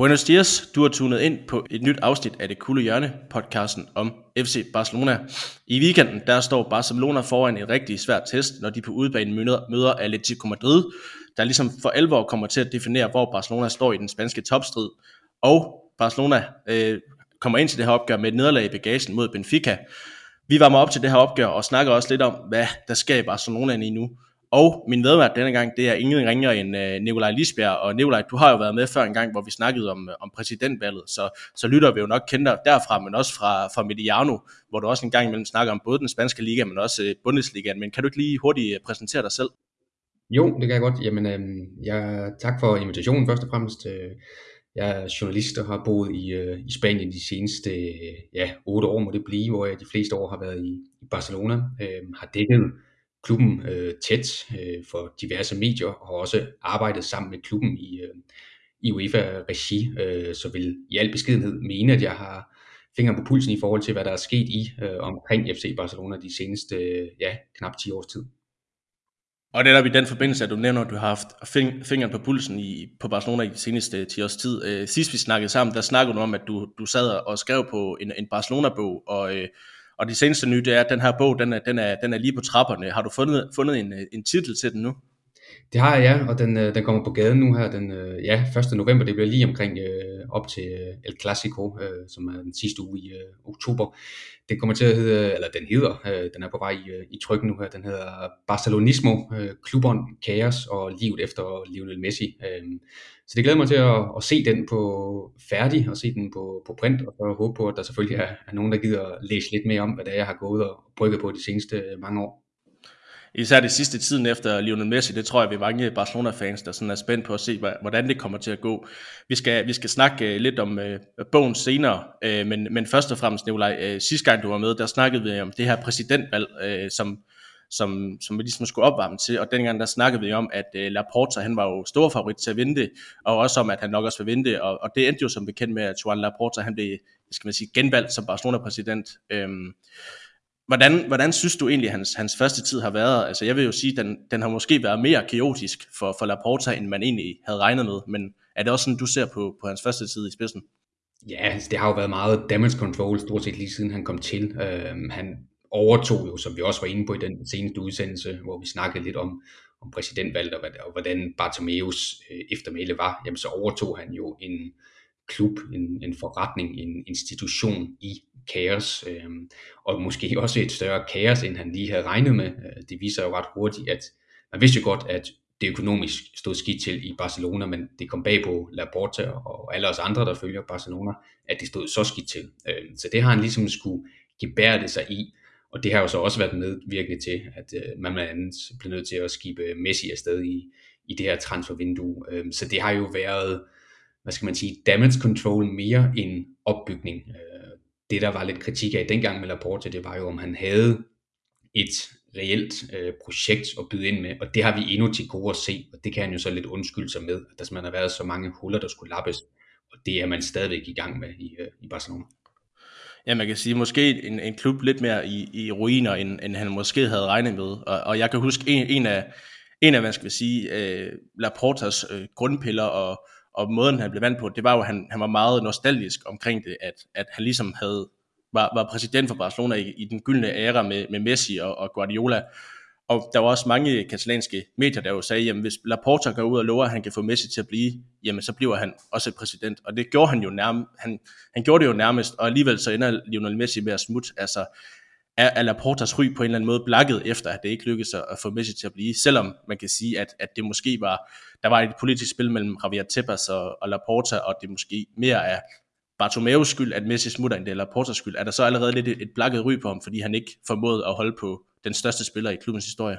Buenos dias, du har tunet ind på et nyt afsnit af Det Kulde Hjørne, podcasten om FC Barcelona. I weekenden der står Barcelona foran en rigtig svær test, når de på udebane møder, møder Atletico Madrid, der ligesom for alvor kommer til at definere, hvor Barcelona står i den spanske topstrid. Og Barcelona øh, kommer ind til det her opgør med et nederlag i bagagen mod Benfica. Vi varmer op til det her opgør og snakker også lidt om, hvad der sker i Barcelona lige nu. Og min medvært denne gang, det er ingen ringer end øh, Nikolaj Lisbjerg. Og Nikolaj, du har jo været med før en gang, hvor vi snakkede om, øh, om præsidentvalget, så, så lytter vi jo nok kender derfra, men også fra, fra Mediano, hvor du også en gang imellem snakker om både den spanske liga, men også øh, Bundesligaen. Men kan du ikke lige hurtigt øh, præsentere dig selv? Jo, det kan jeg godt. Jamen, øh, jeg, tak for invitationen først og fremmest. Jeg er journalist og har boet i, øh, i Spanien de seneste ja, otte år, må det blive, hvor jeg de fleste år har været i, i Barcelona. Øh, har dækket klubben øh, tæt øh, for diverse medier og har også arbejdet sammen med klubben i, øh, i UEFA-regi, øh, så vil i al beskedenhed mene, at jeg har fingeren på pulsen i forhold til, hvad der er sket i øh, omkring FC Barcelona de seneste øh, ja, knap 10 års tid. Og netop i den forbindelse, at du nævner, at du har haft fingeren på pulsen i, på Barcelona i de seneste øh, 10 års tid. Øh, sidst vi snakkede sammen, der snakkede du om, at du, du sad og skrev på en, en Barcelona-bog, og, øh, og det seneste nye, det er, at den her bog, den er, den er, den er lige på trapperne. Har du fundet, fundet en, en titel til den nu? Det har jeg, ja, og den, øh, den kommer på gaden nu her den øh, ja, 1. november. Det bliver lige omkring øh, op til øh, El Clasico, øh, som er den sidste uge i øh, oktober. Den kommer til at hedde, eller den hedder, øh, den er på vej øh, i, i trykken nu her, den hedder Barcelonismo, øh, klubben, kaos og livet efter Lionel Messi. Øh, så det glæder mig til at, at se den på færdig, og se den på, på print, og så håbe på, at der selvfølgelig er, er nogen, der gider læse lidt mere om, hvad det er, jeg har gået og brygget på de seneste øh, mange år. Især det sidste tiden efter Lionel Messi, det tror jeg, vi er mange Barcelona-fans, der sådan er spændt på at se, hvordan det kommer til at gå. Vi skal, vi skal snakke øh, lidt om øh, bogen senere, øh, men, men først og fremmest, Nikolaj, øh, sidste gang du var med, der snakkede vi om det her præsidentvalg, øh, som, som, som vi ligesom skulle opvarme til, og dengang der snakkede vi om, at uh, Laporta, han var jo stor favorit til at vinde det, og også om, at han nok også vil vinde det, og, og det endte jo som bekendt med, at Juan Laporta, han blev, skal man sige, genvalgt som Barcelona-præsident. Uh, Hvordan, hvordan synes du egentlig, hans, hans første tid har været? Altså jeg vil jo sige, at den, den har måske været mere kaotisk for, for Laporta, end man egentlig havde regnet med. Men er det også sådan, du ser på, på hans første tid i spidsen? Ja, altså, det har jo været meget damage control, stort set lige siden han kom til. Uh, han overtog jo, som vi også var inde på i den seneste udsendelse, hvor vi snakkede lidt om, om præsidentvalget og, og hvordan Bartomeus øh, eftermæle var, jamen så overtog han jo en klub, en, en forretning, en institution i kaos, øh, og måske også et større kaos, end han lige havde regnet med. Øh, det viser jo ret hurtigt, at man vidste jo godt, at det økonomisk stod skidt til i Barcelona, men det kom bag på Laporta og alle os andre, der følger Barcelona, at det stod så skidt til. Øh, så det har han ligesom skulle gebære det sig i, og det har jo så også været medvirkende til, at øh, man blandt andet blev nødt til at skibe Messi afsted i, i det her transfervindue. Øh, så det har jo været, hvad skal man sige, damage control mere end opbygning. Øh, det, der var lidt kritik af dengang med Laporte, det var jo, om han havde et reelt øh, projekt at byde ind med, og det har vi endnu til gode at se, og det kan han jo så lidt undskylde sig med, at der simpelthen har været så mange huller, der skulle lappes, og det er man stadigvæk i gang med i, øh, i Barcelona. Ja, man kan sige, måske en, en klub lidt mere i, i ruiner, end, end han måske havde regnet med, og, og jeg kan huske en, en af, en af, hvad skal vi sige, øh, Laportas øh, grundpiller og, og måden han blev vant på, det var jo, at han, han var meget nostalgisk omkring det, at, at han ligesom havde, var, var præsident for Barcelona i, i den gyldne æra med, med Messi og, og Guardiola, og der var også mange katalanske medier, der jo sagde, jamen hvis Laporta går ud og lover, at han kan få Messi til at blive, jamen så bliver han også præsident. Og det gjorde han jo nærmest, han, han gjorde det jo nærmest, og alligevel så ender Lionel Messi med at smutte. Altså, er, er Laportas ry på en eller anden måde blakket efter, at det ikke lykkedes at få Messi til at blive, selvom man kan sige, at, at det måske var, der var et politisk spil mellem Javier Tebas og, og Laporta, og det måske mere er Bartomeus skyld, at Messi smutter, end det er Laportas skyld. Er der så allerede lidt et, et blakket ry på ham, fordi han ikke formåede at holde på den største spiller i klubbens historie?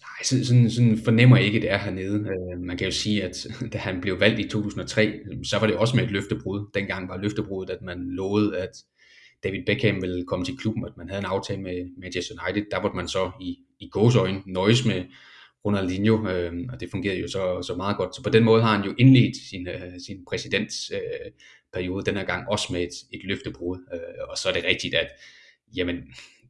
Nej, sådan, sådan, sådan fornemmer jeg ikke, det er hernede. Øh, man kan jo sige, at da han blev valgt i 2003, så var det også med et løftebrud. Dengang var løftebruddet, at man lovede, at David Beckham ville komme til klubben, at man havde en aftale med Manchester United. Der måtte man så i, i gåsøjne nøjes med Ronaldinho, øh, og det fungerede jo så, så meget godt. Så på den måde har han jo indledt sin, øh, sin præsidentsperiode øh, den her gang også med et, et løftebrud. Øh, og så er det rigtigt, at jamen,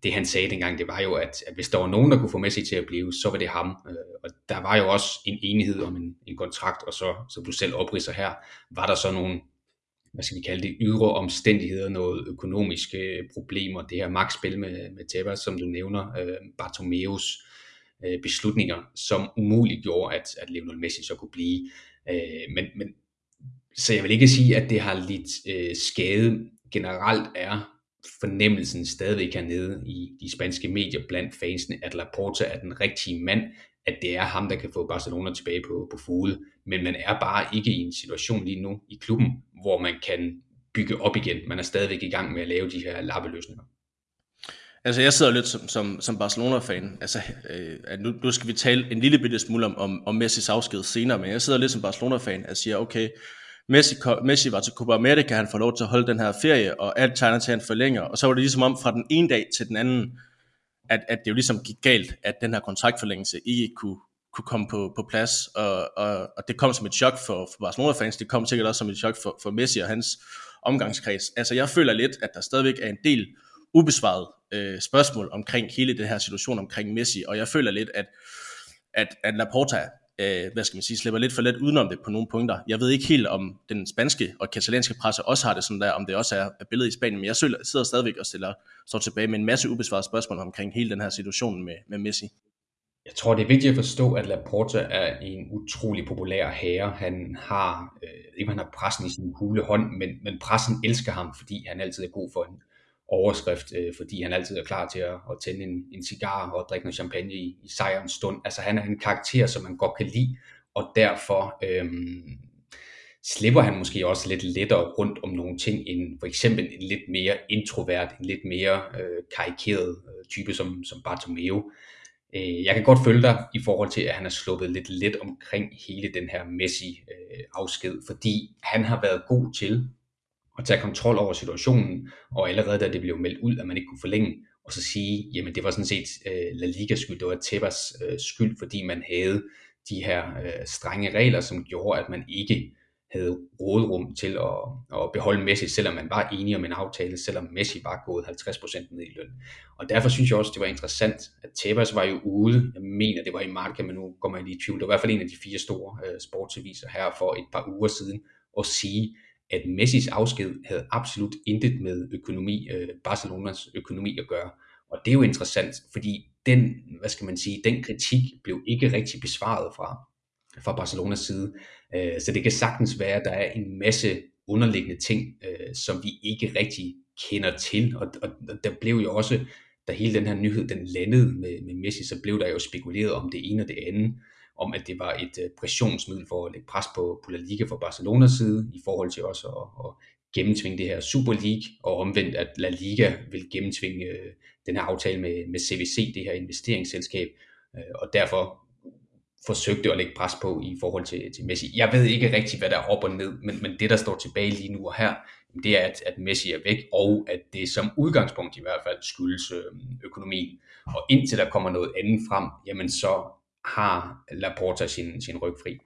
det han sagde dengang, det var jo, at, at hvis der var nogen, der kunne få Messi til at blive, så var det ham. Øh, og der var jo også en enighed om en, en kontrakt, og så, som du selv opridser her, var der så nogle hvad skal vi kalde det, ydre omstændigheder, noget økonomiske problemer, det her magtspil med, med Tebas, som du nævner, øh, Bartomeus øh, beslutninger, som umuligt gjorde, at, at Lionel Messi så kunne blive. Øh, men, men, så jeg vil ikke sige, at det har lidt øh, skade. Generelt er fornemmelsen stadigvæk hernede i de spanske medier blandt fansene, at Laporta er den rigtige mand, at det er ham, der kan få Barcelona tilbage på, på fode. Men man er bare ikke i en situation lige nu i klubben, hvor man kan bygge op igen. Man er stadigvæk i gang med at lave de her lappeløsninger. Altså jeg sidder lidt som, som, som Barcelona-fan. Altså, øh, nu, nu skal vi tale en lille bitte smule om, om, om Messis afsked senere, men jeg sidder lidt som Barcelona-fan og siger, okay, Messi, Messi var til Copa America, han får lov til at holde den her ferie, og alt tegner til, at han forlænger. Og så var det ligesom om fra den ene dag til den anden, at, at det jo ligesom gik galt, at den her kontraktforlængelse ikke kunne, kunne komme på, på plads, og, og, og det kom som et chok for, for Barcelona-fans, det kom sikkert også som et chok for, for Messi og hans omgangskreds. Altså jeg føler lidt, at der stadigvæk er en del ubesvaret øh, spørgsmål omkring hele den her situation omkring Messi, og jeg føler lidt, at, at, at Laporta øh, hvad skal man sige, slipper lidt for let udenom det på nogle punkter. Jeg ved ikke helt, om den spanske og katalanske presse også har det sådan der, om det også er billedet i Spanien, men jeg sidder stadigvæk og stiller, står tilbage med en masse ubesvarede spørgsmål omkring hele den her situation med, med Messi. Jeg tror, det er vigtigt at forstå, at Laporta er en utrolig populær herre. Han har, øh, ikke man har pressen i sin hule hånd, men, men pressen elsker ham, fordi han altid er god for en, overskrift, øh, fordi han altid er klar til at, at tænde en, en cigar og drikke noget champagne i, i sejrens stund. Altså han er en karakter, som man godt kan lide, og derfor øh, slipper han måske også lidt lettere rundt om nogle ting, end for eksempel en lidt mere introvert, en lidt mere øh, karikeret øh, type som, som Bartomeu. Øh, jeg kan godt følge dig i forhold til, at han er sluppet lidt let omkring hele den her Messi-afsked, øh, fordi han har været god til at tage kontrol over situationen, og allerede da det blev meldt ud, at man ikke kunne forlænge, og så sige, jamen det var sådan set øh, La Liga skyld, det var Tebas øh, skyld, fordi man havde de her øh, strenge regler, som gjorde, at man ikke havde rådrum til at, at beholde Messi, selvom man var enige om en aftale, selvom Messi var gået 50% ned i løn. Og derfor synes jeg også, det var interessant, at Tebas var jo ude, jeg mener, det var i Marca, men nu går man lige i tvivl, det var i hvert fald en af de fire store øh, sportsaviser her for et par uger siden, at sige, at Messis afsked havde absolut intet med økonomi, øh, Barcelonas økonomi at gøre. Og det er jo interessant, fordi den, hvad skal man sige, den kritik blev ikke rigtig besvaret fra, fra Barcelonas side. Øh, så det kan sagtens være, at der er en masse underliggende ting, øh, som vi ikke rigtig kender til. Og, og, der blev jo også, da hele den her nyhed den landede med, med Messi, så blev der jo spekuleret om det ene og det andet om, at det var et øh, pressionsmiddel for at lægge pres på, på La Liga fra Barcelonas side, i forhold til også at, at gennemtvinge det her Super League, og omvendt at La Liga vil gennemtvinge øh, den her aftale med, med CVC, det her investeringsselskab, øh, og derfor forsøgte at lægge pres på i forhold til, til Messi. Jeg ved ikke rigtig, hvad der er op og ned, men, men det, der står tilbage lige nu og her, det er, at, at Messi er væk, og at det som udgangspunkt i hvert fald skyldes øh, økonomien. Og indtil der kommer noget andet frem, jamen så har Laporta sin, sin ryg fri.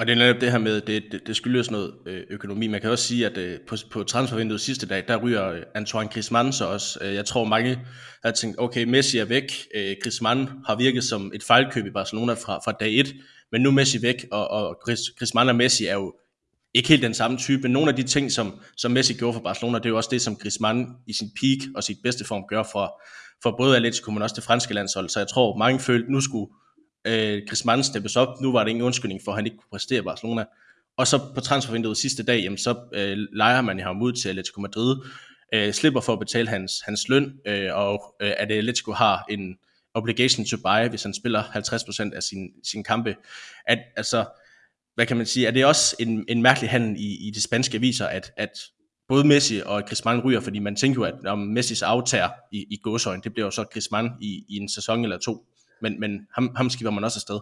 Og det er netop det her med, det, det, det skyldes noget øh, økonomi. Man kan også sige, at øh, på, på transfervinduet sidste dag, der ryger øh, Antoine Griezmann så også. Jeg tror mange har tænkt, okay, Messi er væk. Griezmann har virket som et fejlkøb i Barcelona fra, fra dag 1, men nu er Messi væk, og, og Griezmann og Messi er jo ikke helt den samme type. Nogle af de ting, som, som Messi gjorde for Barcelona, det er jo også det, som Griezmann i sin peak og sit bedste form gør for, for både Atletico, men også det franske landshold. Så jeg tror, mange følte, nu skulle øh, Griezmann steppes op. Nu var det ingen undskyldning for, at han ikke kunne præstere i Barcelona. Og så på transfervinduet sidste dag, jamen, så øh, leger man ham ud til Atletico Madrid, øh, slipper for at betale hans, hans løn, øh, og øh, at Atletico har en obligation to buy, hvis han spiller 50% af sin, sin kampe. At, altså, hvad kan man sige, er det også en, en mærkelig handel i, i de spanske aviser, at, at både Messi og Griezmann ryger, fordi man tænker jo, at om Messis aftager i, i gåsøjne, det bliver jo så Griezmann i, i en sæson eller to men, men ham, ham skiver man også afsted.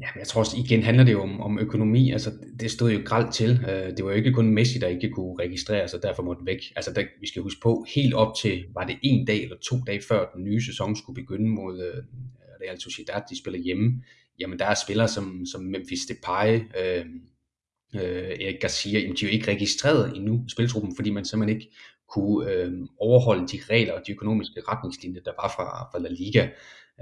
Ja, jeg tror også, igen handler det jo om, om økonomi. Altså, det stod jo gralt til. Øh, det var jo ikke kun Messi, der ikke kunne registrere sig, derfor måtte væk. Altså, der, vi skal huske på, helt op til, var det en dag eller to dage før den nye sæson skulle begynde mod uh, Real Sociedad, de spiller hjemme. Jamen, der er spillere som, som Memphis Depay, øh, øh, Erik Garcia, jamen, de er jo ikke registreret endnu i spiltruppen, fordi man simpelthen ikke kunne øh, overholde de regler og de økonomiske retningslinjer, der var fra, fra La Liga.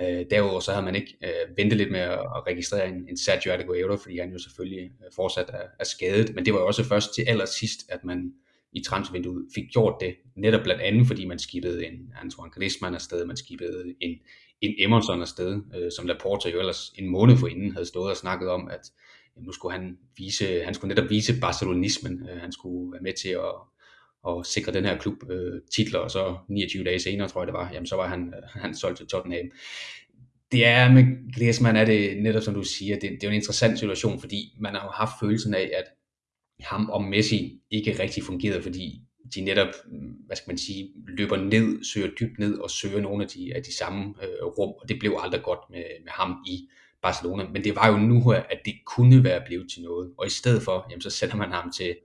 Øh, derudover så havde man ikke øh, ventet lidt med at, at registrere en, en Sergio Aguero, fordi han jo selvfølgelig øh, fortsat er, er skadet, men det var jo også først til allersidst, at man i transfervinduet fik gjort det, netop blandt andet fordi man skibede en Antoine Griezmann afsted, man skibede en, en Emerson afsted, øh, som Laporta jo ellers en måned forinden havde stået og snakket om, at nu skulle han vise, han skulle netop vise barcelonismen, øh, han skulle være med til at, og sikre den her klub øh, titler, og så 29 dage senere, tror jeg det var, jamen så var han, øh, han solgt til Tottenham. Det er med Griezmann er det netop som du siger, det, det er jo en interessant situation, fordi man har jo haft følelsen af, at ham og Messi ikke rigtig fungerede, fordi de netop, mm, hvad skal man sige, løber ned, søger dybt ned og søger nogle af de, af de samme øh, rum, og det blev aldrig godt med, med ham i Barcelona, men det var jo nu her, at det kunne være blevet til noget, og i stedet for, jamen, så sender man ham til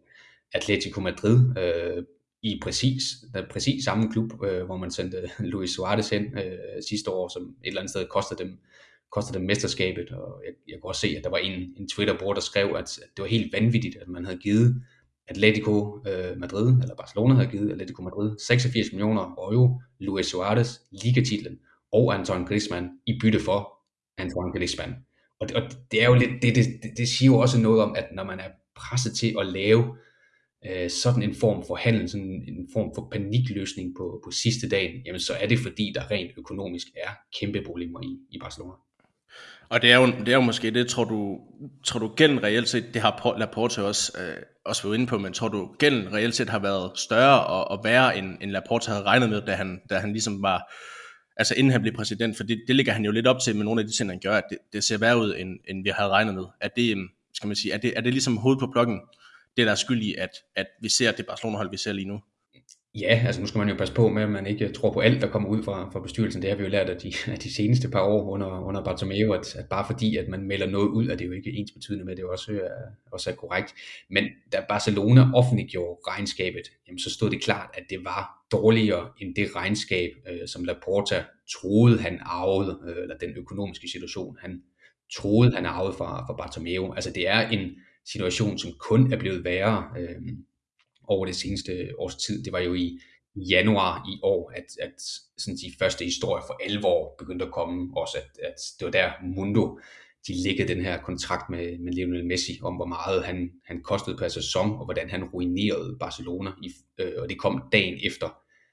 Atletico Madrid, øh, i præcis, der præcis samme klub, øh, hvor man sendte Luis Suarez hen øh, sidste år, som et eller andet sted kostede dem, kostede dem mesterskabet, og jeg, jeg kunne også se, at der var en, en Twitter-bruger, der skrev, at, at det var helt vanvittigt, at man havde givet Atletico øh, Madrid, eller Barcelona havde givet Atletico Madrid 86 millioner euro, Luis Suarez, ligatitlen, og Antoine Griezmann i bytte for Antoine Griezmann. Og det, og det er jo lidt, det, det, det siger jo også noget om, at når man er presset til at lave øh, sådan en form for handel, sådan en form for panikløsning på, på sidste dagen, jamen så er det fordi, der rent økonomisk er kæmpe problemer i, i Barcelona. Og det er, jo, det er jo måske det, tror du, tror du gælden reelt set, det har Laporte også, øh, også været inde på, men tror du gælden reelt set har været større og, og værre, end, end Laporte havde regnet med, da han, da han ligesom var, altså inden han blev præsident, for det, det ligger han jo lidt op til med nogle af de ting, han gør, at det, det ser værre ud, end, end vi havde regnet med. Er det, øhm, skal man sige, er det, er det ligesom hoved på blokken, det der er skyld i, at, at vi ser det Barcelona-hold, vi ser lige nu? Ja, altså nu skal man jo passe på med, at man ikke tror på alt, der kommer ud fra, fra bestyrelsen. Det har vi jo lært af de, af de seneste par år under, under Bartomeu, at, at bare fordi, at man melder noget ud, er det jo ikke ens betydende med, at det også er, også er korrekt. Men da Barcelona offentliggjorde regnskabet, jamen, så stod det klart, at det var dårligere end det regnskab, øh, som Laporta troede, han arvede, øh, eller den økonomiske situation, han troede, han arvede fra, fra Bartomeu. Altså det er en situation, som kun er blevet værre. Øh, over det seneste års tid. Det var jo i januar i år, at, at sådan de første historier for alvor begyndte at komme. Også at, at det var der Mundo, de liggede den her kontrakt med, med Lionel Messi om, hvor meget han, han kostede per sæson, og hvordan han ruinerede Barcelona. I, øh, og det kom dagen efter,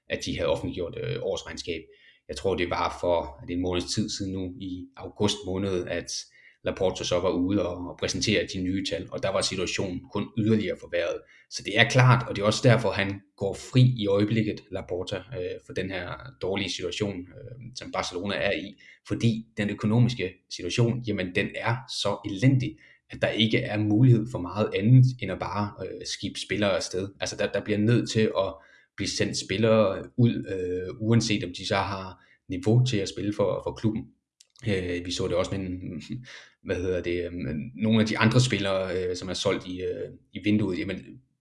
at de havde offentliggjort øh, årsregnskab. Jeg tror, det var for det er en måneds tid siden nu, i august måned, at Laporte så var ude og, præsentere de nye tal, og der var situationen kun yderligere forværret. Så det er klart, og det er også derfor, han går fri i øjeblikket, Laporta, øh, for den her dårlige situation, øh, som Barcelona er i, fordi den økonomiske situation, jamen den er så elendig, at der ikke er mulighed for meget andet, end at bare øh, skibe spillere afsted. Altså der, der bliver nødt til at blive sendt spillere ud, øh, uanset om de så har niveau til at spille for, for klubben. Øh, vi så det også med en, hvad hedder det, øh, nogle af de andre spillere, øh, som er solgt i, øh, i vinduet, jamen,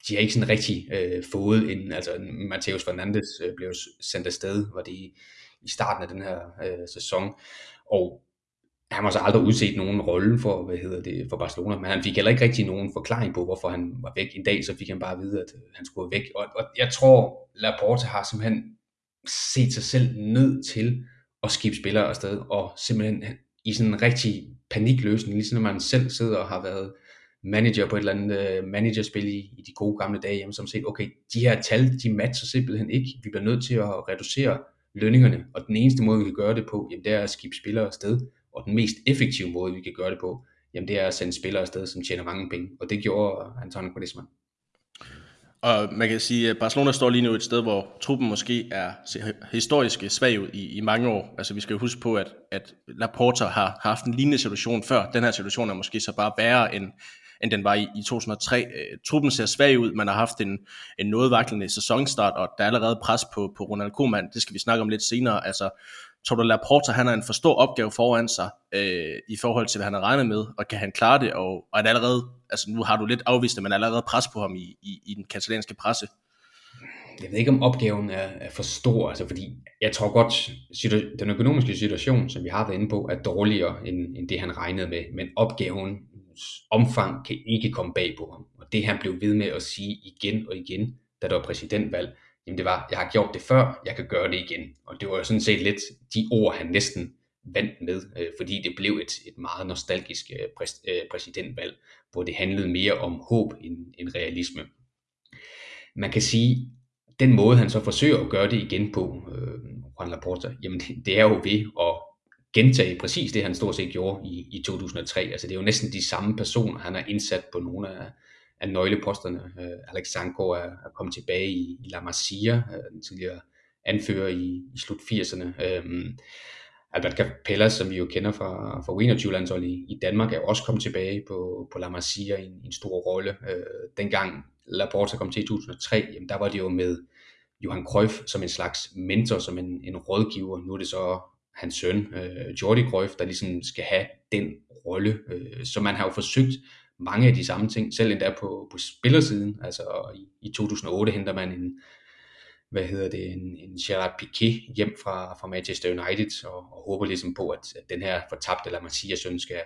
de har ikke sådan rigtig øh, fået en, altså Mateus Fernandes øh, blev sendt afsted, var det i, i starten af den her øh, sæson, og han har så aldrig udset nogen rolle for, hvad hedder det, for Barcelona, men han fik heller ikke rigtig nogen forklaring på, hvorfor han var væk. En dag så fik han bare at vide, at øh, han skulle væk, og, og jeg tror, Laporte har simpelthen set sig selv nødt til at skibe spillere afsted, og simpelthen i sådan en rigtig panikløsning, ligesom når man selv sidder og har været manager på et eller andet uh, managerspil i, i de gode gamle dage, jamen, som set, okay, de her tal, de matcher simpelthen ikke. Vi bliver nødt til at reducere lønningerne, og den eneste måde, vi kan gøre det på, jamen, det er at skibe spillere afsted, og den mest effektive måde, vi kan gøre det på, jamen, det er at sende spillere afsted, som tjener mange penge, og det gjorde Antonio Griezmann. Og man kan sige, at Barcelona står lige nu et sted, hvor truppen måske er historisk svag ud i, i mange år. Altså vi skal jo huske på, at, at Laporta har, haft en lignende situation før. Den her situation er måske så bare værre, end, end den var i, i 2003. Øh, truppen ser svag ud. Man har haft en, en noget vaklende sæsonstart, og der er allerede pres på, på Ronald Koeman. Det skal vi snakke om lidt senere. Altså, tror du, Laporta han har en for stor opgave foran sig øh, i forhold til, hvad han har regnet med, og kan han klare det? Og, og er det allerede, altså nu har du lidt afvist det, men er allerede pres på ham i, i, i den katalanske presse? Jeg ved ikke, om opgaven er, er for stor, altså fordi jeg tror godt, den økonomiske situation, som vi har været inde på, er dårligere end, end det, han regnede med, men opgaven omfang kan ikke komme bag på ham. Og det han blev ved med at sige igen og igen, da der var præsidentvalg, jamen det var, jeg har gjort det før, jeg kan gøre det igen. Og det var jo sådan set lidt de ord, han næsten vandt med, øh, fordi det blev et, et meget nostalgisk øh, præs, øh, præsidentvalg, hvor det handlede mere om håb end, end realisme. Man kan sige, den måde han så forsøger at gøre det igen på, øh, Juan Laporta, jamen det, det er jo ved at gentage præcis det, han stort set gjorde i, i 2003. Altså det er jo næsten de samme personer, han har indsat på nogle af, af nøgleposterne. Øh, Alex Sanko er, er kommet tilbage i, i La Masia, øh, den tidligere anfører i, i slut 80'erne. Øh, Albert Capella, som vi jo kender fra, fra U21-landshold i, i Danmark, er også kommet tilbage på, på La Masia i en, en stor rolle. Øh, dengang Laporta kom til i 2003, jamen der var det jo med Johan Cruyff som en slags mentor, som en, en rådgiver. Nu er det så hans søn, øh, Jordi Cruyff, der ligesom skal have den rolle. Øh, så man har jo forsøgt mange af de samme ting, selv endda på, på spillersiden. Altså i, i 2008 henter man en, hvad hedder det, en, en Gerard Piqué hjem fra, fra Manchester United, og, og håber ligesom på, at, at den her fortabte La Masia-søn skal,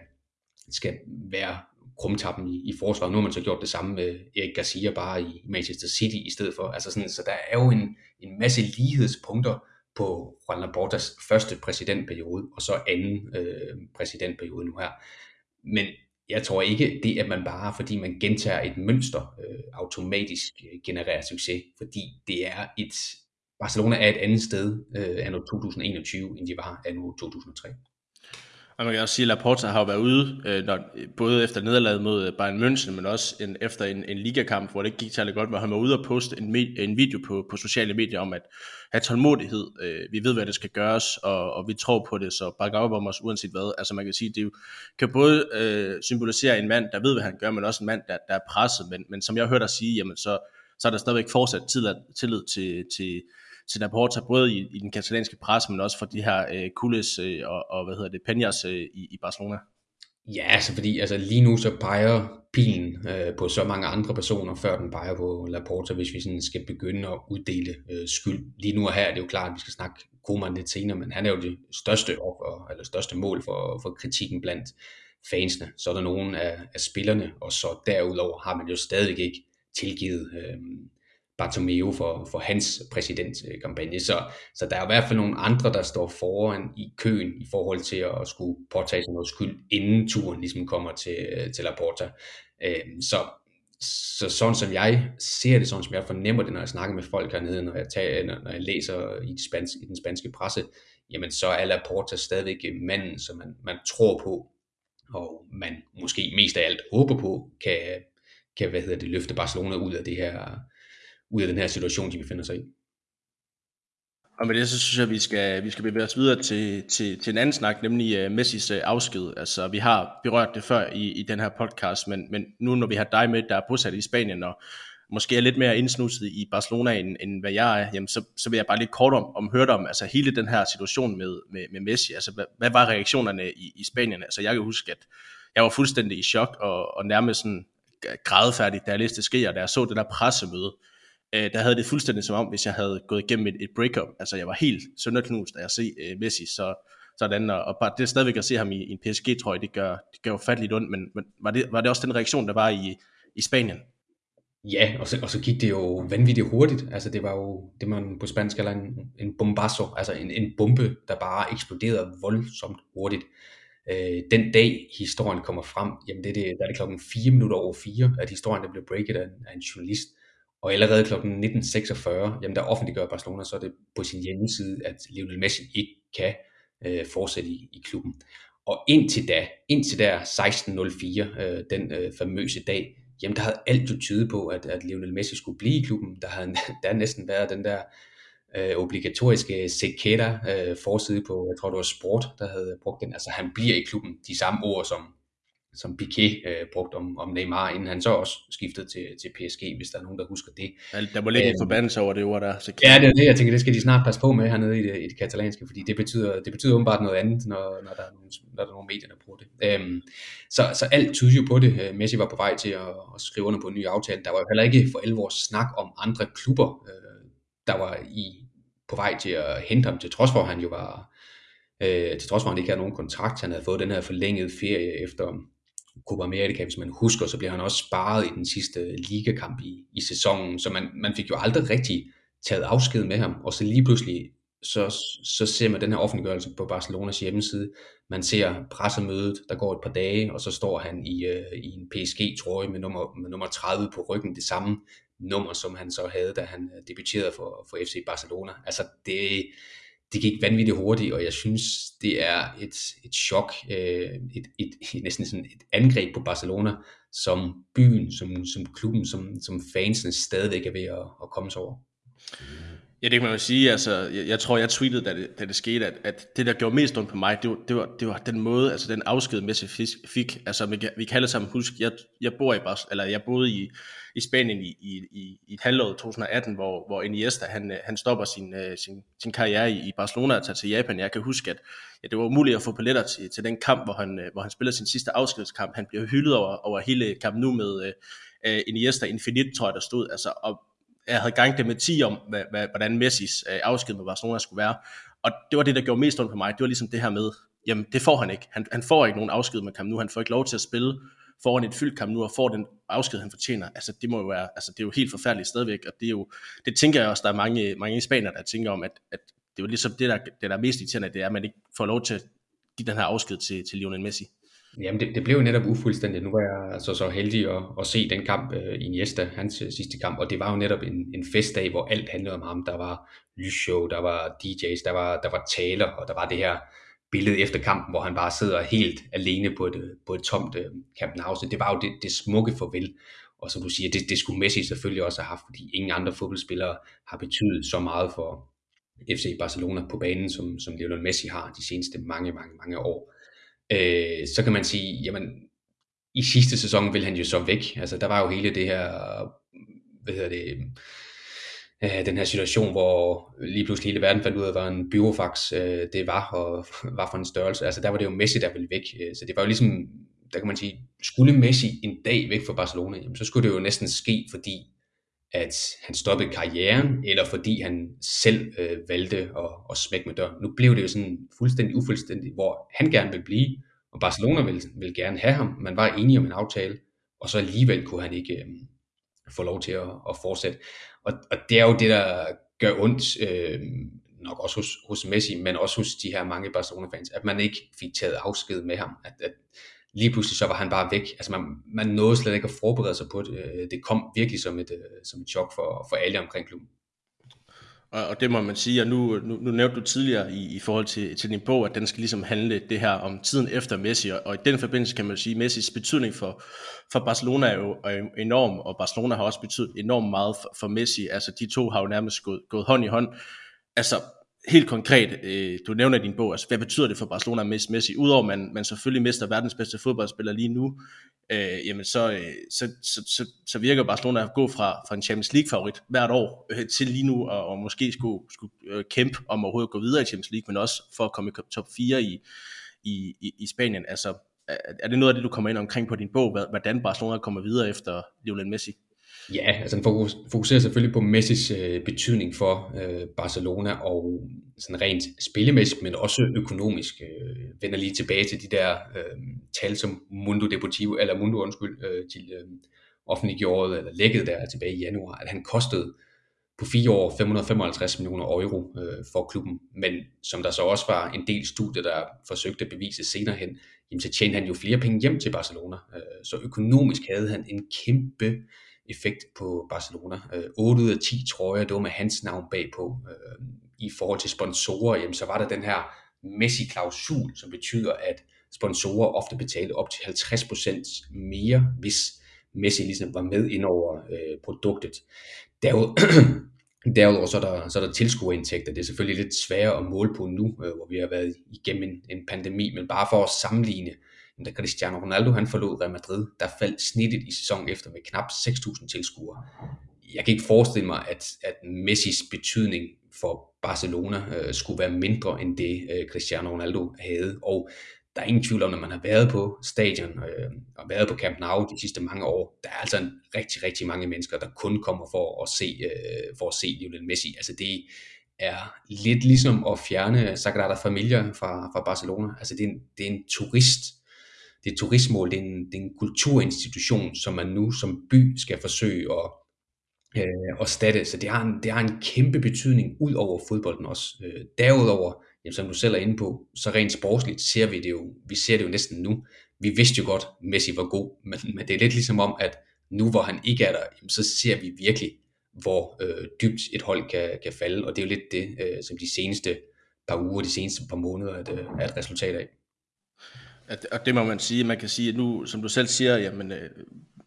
skal være krumtappen i, i forsvaret. Nu har man så gjort det samme med Erik Garcia bare i Manchester City i stedet for. Altså sådan, så der er jo en, en masse lighedspunkter på Juan Laportas første præsidentperiode, og så anden øh, præsidentperiode nu her. Men jeg tror ikke, det at man bare, fordi man gentager et mønster, øh, automatisk øh, genererer succes, fordi det er et, Barcelona er et andet sted øh, anno 2021, end de var anno 2003. Og man kan også sige, at Laporta har jo været ude, øh, når, både efter nederlaget mod øh, Bayern München, men også en, efter en, en ligakamp, hvor det ikke gik særlig godt, hvor han var ude og poste en, en video på, på sociale medier om at have tålmodighed. Øh, vi ved, hvad det skal gøres, og, og vi tror på det, så bakke op om os uanset hvad. Altså man kan sige, det jo, kan både øh, symbolisere en mand, der ved, hvad han gør, men også en mand, der, der er presset. Men, men som jeg hørte dig sige, jamen så, så er der stadigvæk fortsat tillid, tillid til, til til Laporta, både i, i den katalanske presse, men også for de her øh, Kules øh, og, og, hvad hedder det, Peñas øh, i, i Barcelona? Ja, altså fordi altså lige nu så peger pilen øh, på så mange andre personer, før den peger på Laporta, hvis vi sådan skal begynde at uddele øh, skyld. Lige nu og her er det jo klart, at vi skal snakke Koeman lidt senere, men han er jo det største offer, eller største mål for, for kritikken blandt fansene. Så er der nogen af, af spillerne, og så derudover har man jo stadig ikke tilgivet øh, Bartomeu for, for hans præsidentkampagne. Så, så der er i hvert fald nogle andre, der står foran i køen i forhold til at skulle påtage sig noget skyld, inden turen ligesom kommer til, øh, til Laporta. Øh, så, så sådan som jeg ser det, sådan som jeg fornemmer det, når jeg snakker med folk hernede, når jeg, tager, når jeg læser i, de spanske, i den spanske presse, jamen så er Laporta stadigvæk manden, som man, man tror på, og man måske mest af alt håber på, kan, kan hvad hedder det, løfte Barcelona ud af det her ud af den her situation, de befinder sig i. Og med det, så synes jeg, at vi skal, vi skal bevæge os videre til, til, til en anden snak, nemlig uh, Messis uh, afsked. Altså, vi har berørt det før i, i den her podcast, men, men nu når vi har dig med, der er bosat i Spanien, og måske er lidt mere indsnusset i Barcelona, end, end hvad jeg er, jamen, så, så vil jeg bare lidt kort om, om høre om altså, hele den her situation med, med, med Messi. Altså, hvad, hvad var reaktionerne i, i Spanien? Altså, jeg kan huske, at jeg var fuldstændig i chok, og, og nærmest sådan Øh, grædfærdig, da jeg læste det og da jeg så det der pressemøde, øh, der havde det fuldstændig som om, hvis jeg havde gået igennem et, et breakup. Altså jeg var helt sønderknust, da jeg se øh, Messi, så sådan, og, og bare det stadigvæk at se ham i, i en PSG-trøje, det gør, det gør ufatteligt ondt, men, men var, det, var det også den reaktion, der var i, i Spanien? Ja, og så, og så gik det jo vanvittigt hurtigt. Altså det var jo det, man på spansk kalder en, en bombazo, altså en, en bombe, der bare eksploderede voldsomt hurtigt. Øh, den dag historien kommer frem, jamen det, det, der er det klokken 4 minutter over 4, at historien der blev breaket af, af en journalist, og allerede kl. 19.46, jamen der offentliggør Barcelona, så er det på sin hjemmeside, at Lionel Messi ikke kan øh, fortsætte i, i klubben. Og indtil da, indtil der 16.04, øh, den øh, famøse dag, jamen der havde alt jo tydet på, at, at Lionel Messi skulle blive i klubben. Der havde der næsten været den der øh, obligatoriske Seketa øh, forside på, jeg tror det var Sport, der havde brugt den. Altså han bliver i klubben, de samme ord som som Piqué øh, brugte om, om Neymar, inden han så også skiftede til, til PSG, hvis der er nogen, der husker det. Ja, der må ligge en øhm, forbandelse over det ord der. Så ja, det er det, jeg tænker, det skal de snart passe på med hernede i det, i det katalanske, fordi det betyder, det betyder åbenbart noget andet, når, når, der, er nogle, når der er nogle medier, der bruger det. Øhm, så, så alt tyder jo på det. Øh, Messi var på vej til at, at skrive under på en ny aftale. Der var jo heller ikke for alvor snak om andre klubber, øh, der var i, på vej til at hente ham, til trods for, at han jo var, øh, til trods for, at han ikke havde nogen kontrakt. Han havde fået den her forlængede ferie efter Copa America, hvis man husker, så blev han også sparet i den sidste ligakamp i, i sæsonen, så man, man fik jo aldrig rigtig taget afsked med ham, og så lige pludselig så, så ser man den her offentliggørelse på Barcelonas hjemmeside. Man ser pressemødet, der går et par dage, og så står han i, øh, i en PSG-trøje med nummer, med nummer 30 på ryggen, det samme nummer, som han så havde, da han øh, debuterede for, for FC Barcelona. Altså det, det gik vanvittigt hurtigt, og jeg synes, det er et, et chok, øh, et, et, et, næsten sådan et angreb på Barcelona, som byen, som, som klubben, som, som fansene stadigvæk er ved at, at komme sig over. Ja, det kan man jo sige. Altså, jeg, jeg tror, jeg tweetede, da det, da det skete, at, at det, der gjorde mest ondt på mig, det var, det var, det var den måde, altså den afsked, Messi fik. Altså, vi, vi kan alle sammen huske, jeg, jeg, bor i Bas, eller jeg boede i, i Spanien i, i, i, i et halvår 2018, hvor, hvor Iniesta, han, øh, han stopper sin, øh, sin, sin karriere i, i Barcelona og tager til Japan. Jeg kan huske, at ja, det var umuligt at få billetter til, til den kamp, hvor han, øh, hvor han spiller sin sidste afskedskamp. Han bliver hyldet over, over hele kampen nu med uh, Iniesta Infinite, tror jeg, der stod. Altså, og jeg havde gang det med 10 om, hvad, hvad, hvordan Messis øh, afsked med Barcelona skulle være. Og det var det, der gjorde mest ondt på mig. Det var ligesom det her med, jamen det får han ikke. Han, han får ikke nogen afsked med Camp nu. Han får ikke lov til at spille foran et fyldt kamp nu, og får den afsked, han fortjener. Altså det må jo være, altså det er jo helt forfærdeligt stadigvæk, og det er jo, det tænker jeg også, der er mange, mange spanier, der tænker om, at, at det er jo ligesom det, der, det der er mest irriterende, det er, at man ikke får lov til at give den her afsked til, til Lionel Messi. Jamen, det, det blev jo netop ufuldstændigt. Nu var jeg altså så heldig at, at se den kamp uh, i Iniesta, hans uh, sidste kamp, og det var jo netop en, en festdag, hvor alt handlede om ham. Der var lysshow, der var DJ's, der var, der var taler, og der var det her billede efter kampen, hvor han bare sidder helt alene på et, øh, på et tomt uh, Camp Nou. Så det var jo det, det smukke farvel. Og som du siger, det, det skulle Messi selvfølgelig også have haft, fordi ingen andre fodboldspillere har betydet så meget for FC Barcelona på banen, som, som Lionel Messi har de seneste mange, mange, mange år øh, så kan man sige, jamen, i sidste sæson vil han jo så væk. Altså, der var jo hele det her, hvad hedder det, øh, den her situation, hvor lige pludselig hele verden fandt ud af, hvad en byrofax øh, det var, og var for en størrelse. Altså, der var det jo Messi, der ville væk. Øh, så det var jo ligesom, der kan man sige, skulle Messi en dag væk fra Barcelona, jamen, så skulle det jo næsten ske, fordi at han stoppede karrieren, eller fordi han selv øh, valgte at, at smække med døren. Nu blev det jo sådan fuldstændig ufuldstændigt, hvor han gerne vil blive, og Barcelona vil, ville gerne have ham. Man var enige om en aftale, og så alligevel kunne han ikke øh, få lov til at, at fortsætte. Og, og det er jo det, der gør ondt, øh, nok også hos, hos Messi, men også hos de her mange Barcelona-fans, at man ikke fik taget afsked med ham. At, at lige pludselig så var han bare væk. Altså man, man nåede slet ikke at forberede sig på det. Øh, det kom virkelig som et, øh, som et chok for, for alle omkring klubben. Og, og det må man sige, og nu, nu, nu nævnte du tidligere i, i forhold til, til din bog, at den skal ligesom handle det her om tiden efter Messi, og, og i den forbindelse kan man sige, at Messis betydning for, for Barcelona er jo er enorm, og Barcelona har også betydet enormt meget for, for Messi, altså de to har jo nærmest gået, gået hånd i hånd. Altså helt konkret, øh, du nævner i din bog, altså hvad betyder det for Barcelona Messi, udover at man, man selvfølgelig mister verdens bedste fodboldspiller lige nu, øh, jamen så, øh, så, så, så, så virker Barcelona at gå fra, fra en Champions League favorit hvert år øh, til lige nu, og, og måske skulle, skulle øh, kæmpe om overhovedet at gå videre i Champions League, men også for at komme i top 4 i, i, i, i Spanien. Altså, er, er det noget af det, du kommer ind omkring på din bog, hvordan Barcelona kommer videre efter Lionel Messi? Ja, altså den fokuserer selvfølgelig på Messis øh, betydning for øh, Barcelona og sådan rent spillemæssigt, men også økonomisk. Øh, vender lige tilbage til de der øh, tal, som Mundo Deportivo, eller Mundo undskyld, øh, til øh, offentliggjorde eller lækket der tilbage i januar, at han kostede på fire år 555 millioner euro øh, for klubben. Men som der så også var en del studier, der forsøgte at bevise senere hen, jamen, så tjente han jo flere penge hjem til Barcelona. Øh, så økonomisk havde han en kæmpe effekt på Barcelona. Øh, 8 ud af 10 trøjer, det var med hans navn bagpå. Øh, I forhold til sponsorer, jamen, så var der den her Messi-klausul, som betyder, at sponsorer ofte betalte op til 50% mere, hvis Messi ligesom var med ind over øh, produktet. Derudover så er der, så er der tilskuerindtægter. Det er selvfølgelig lidt sværere at måle på nu, øh, hvor vi har været igennem en, en pandemi, men bare for at sammenligne, da Cristiano Ronaldo han forlod Real Madrid, der faldt snittet i sæsonen efter med knap 6.000 tilskuere. Jeg kan ikke forestille mig, at, at Messis betydning for Barcelona øh, skulle være mindre end det øh, Cristiano Ronaldo havde, og der er ingen tvivl om, når man har været på stadion øh, og været på Camp Nou de sidste mange år, der er altså en rigtig, rigtig mange mennesker, der kun kommer for at se, øh, for at se Lionel Messi. Altså det er lidt ligesom at fjerne Sagrada Familia fra, fra Barcelona. Altså det er en, det er en turist, det er turistmål, det er, en, det er en kulturinstitution, som man nu som by skal forsøge at, øh, og statte, så det har, en, det har en kæmpe betydning ud over fodbolden også. Øh, derudover, jamen, som du selv er inde på, så rent sportsligt ser vi det jo, vi ser det jo næsten nu. Vi vidste jo godt, Messi var god, men, men det er lidt ligesom om, at nu hvor han ikke er der, jamen, så ser vi virkelig, hvor øh, dybt et hold kan, kan falde, og det er jo lidt det, øh, som de seneste par uger, de seneste par måneder er et, øh, er et resultat af. At, og det må man sige, man kan sige, at nu, som du selv siger, jamen, øh,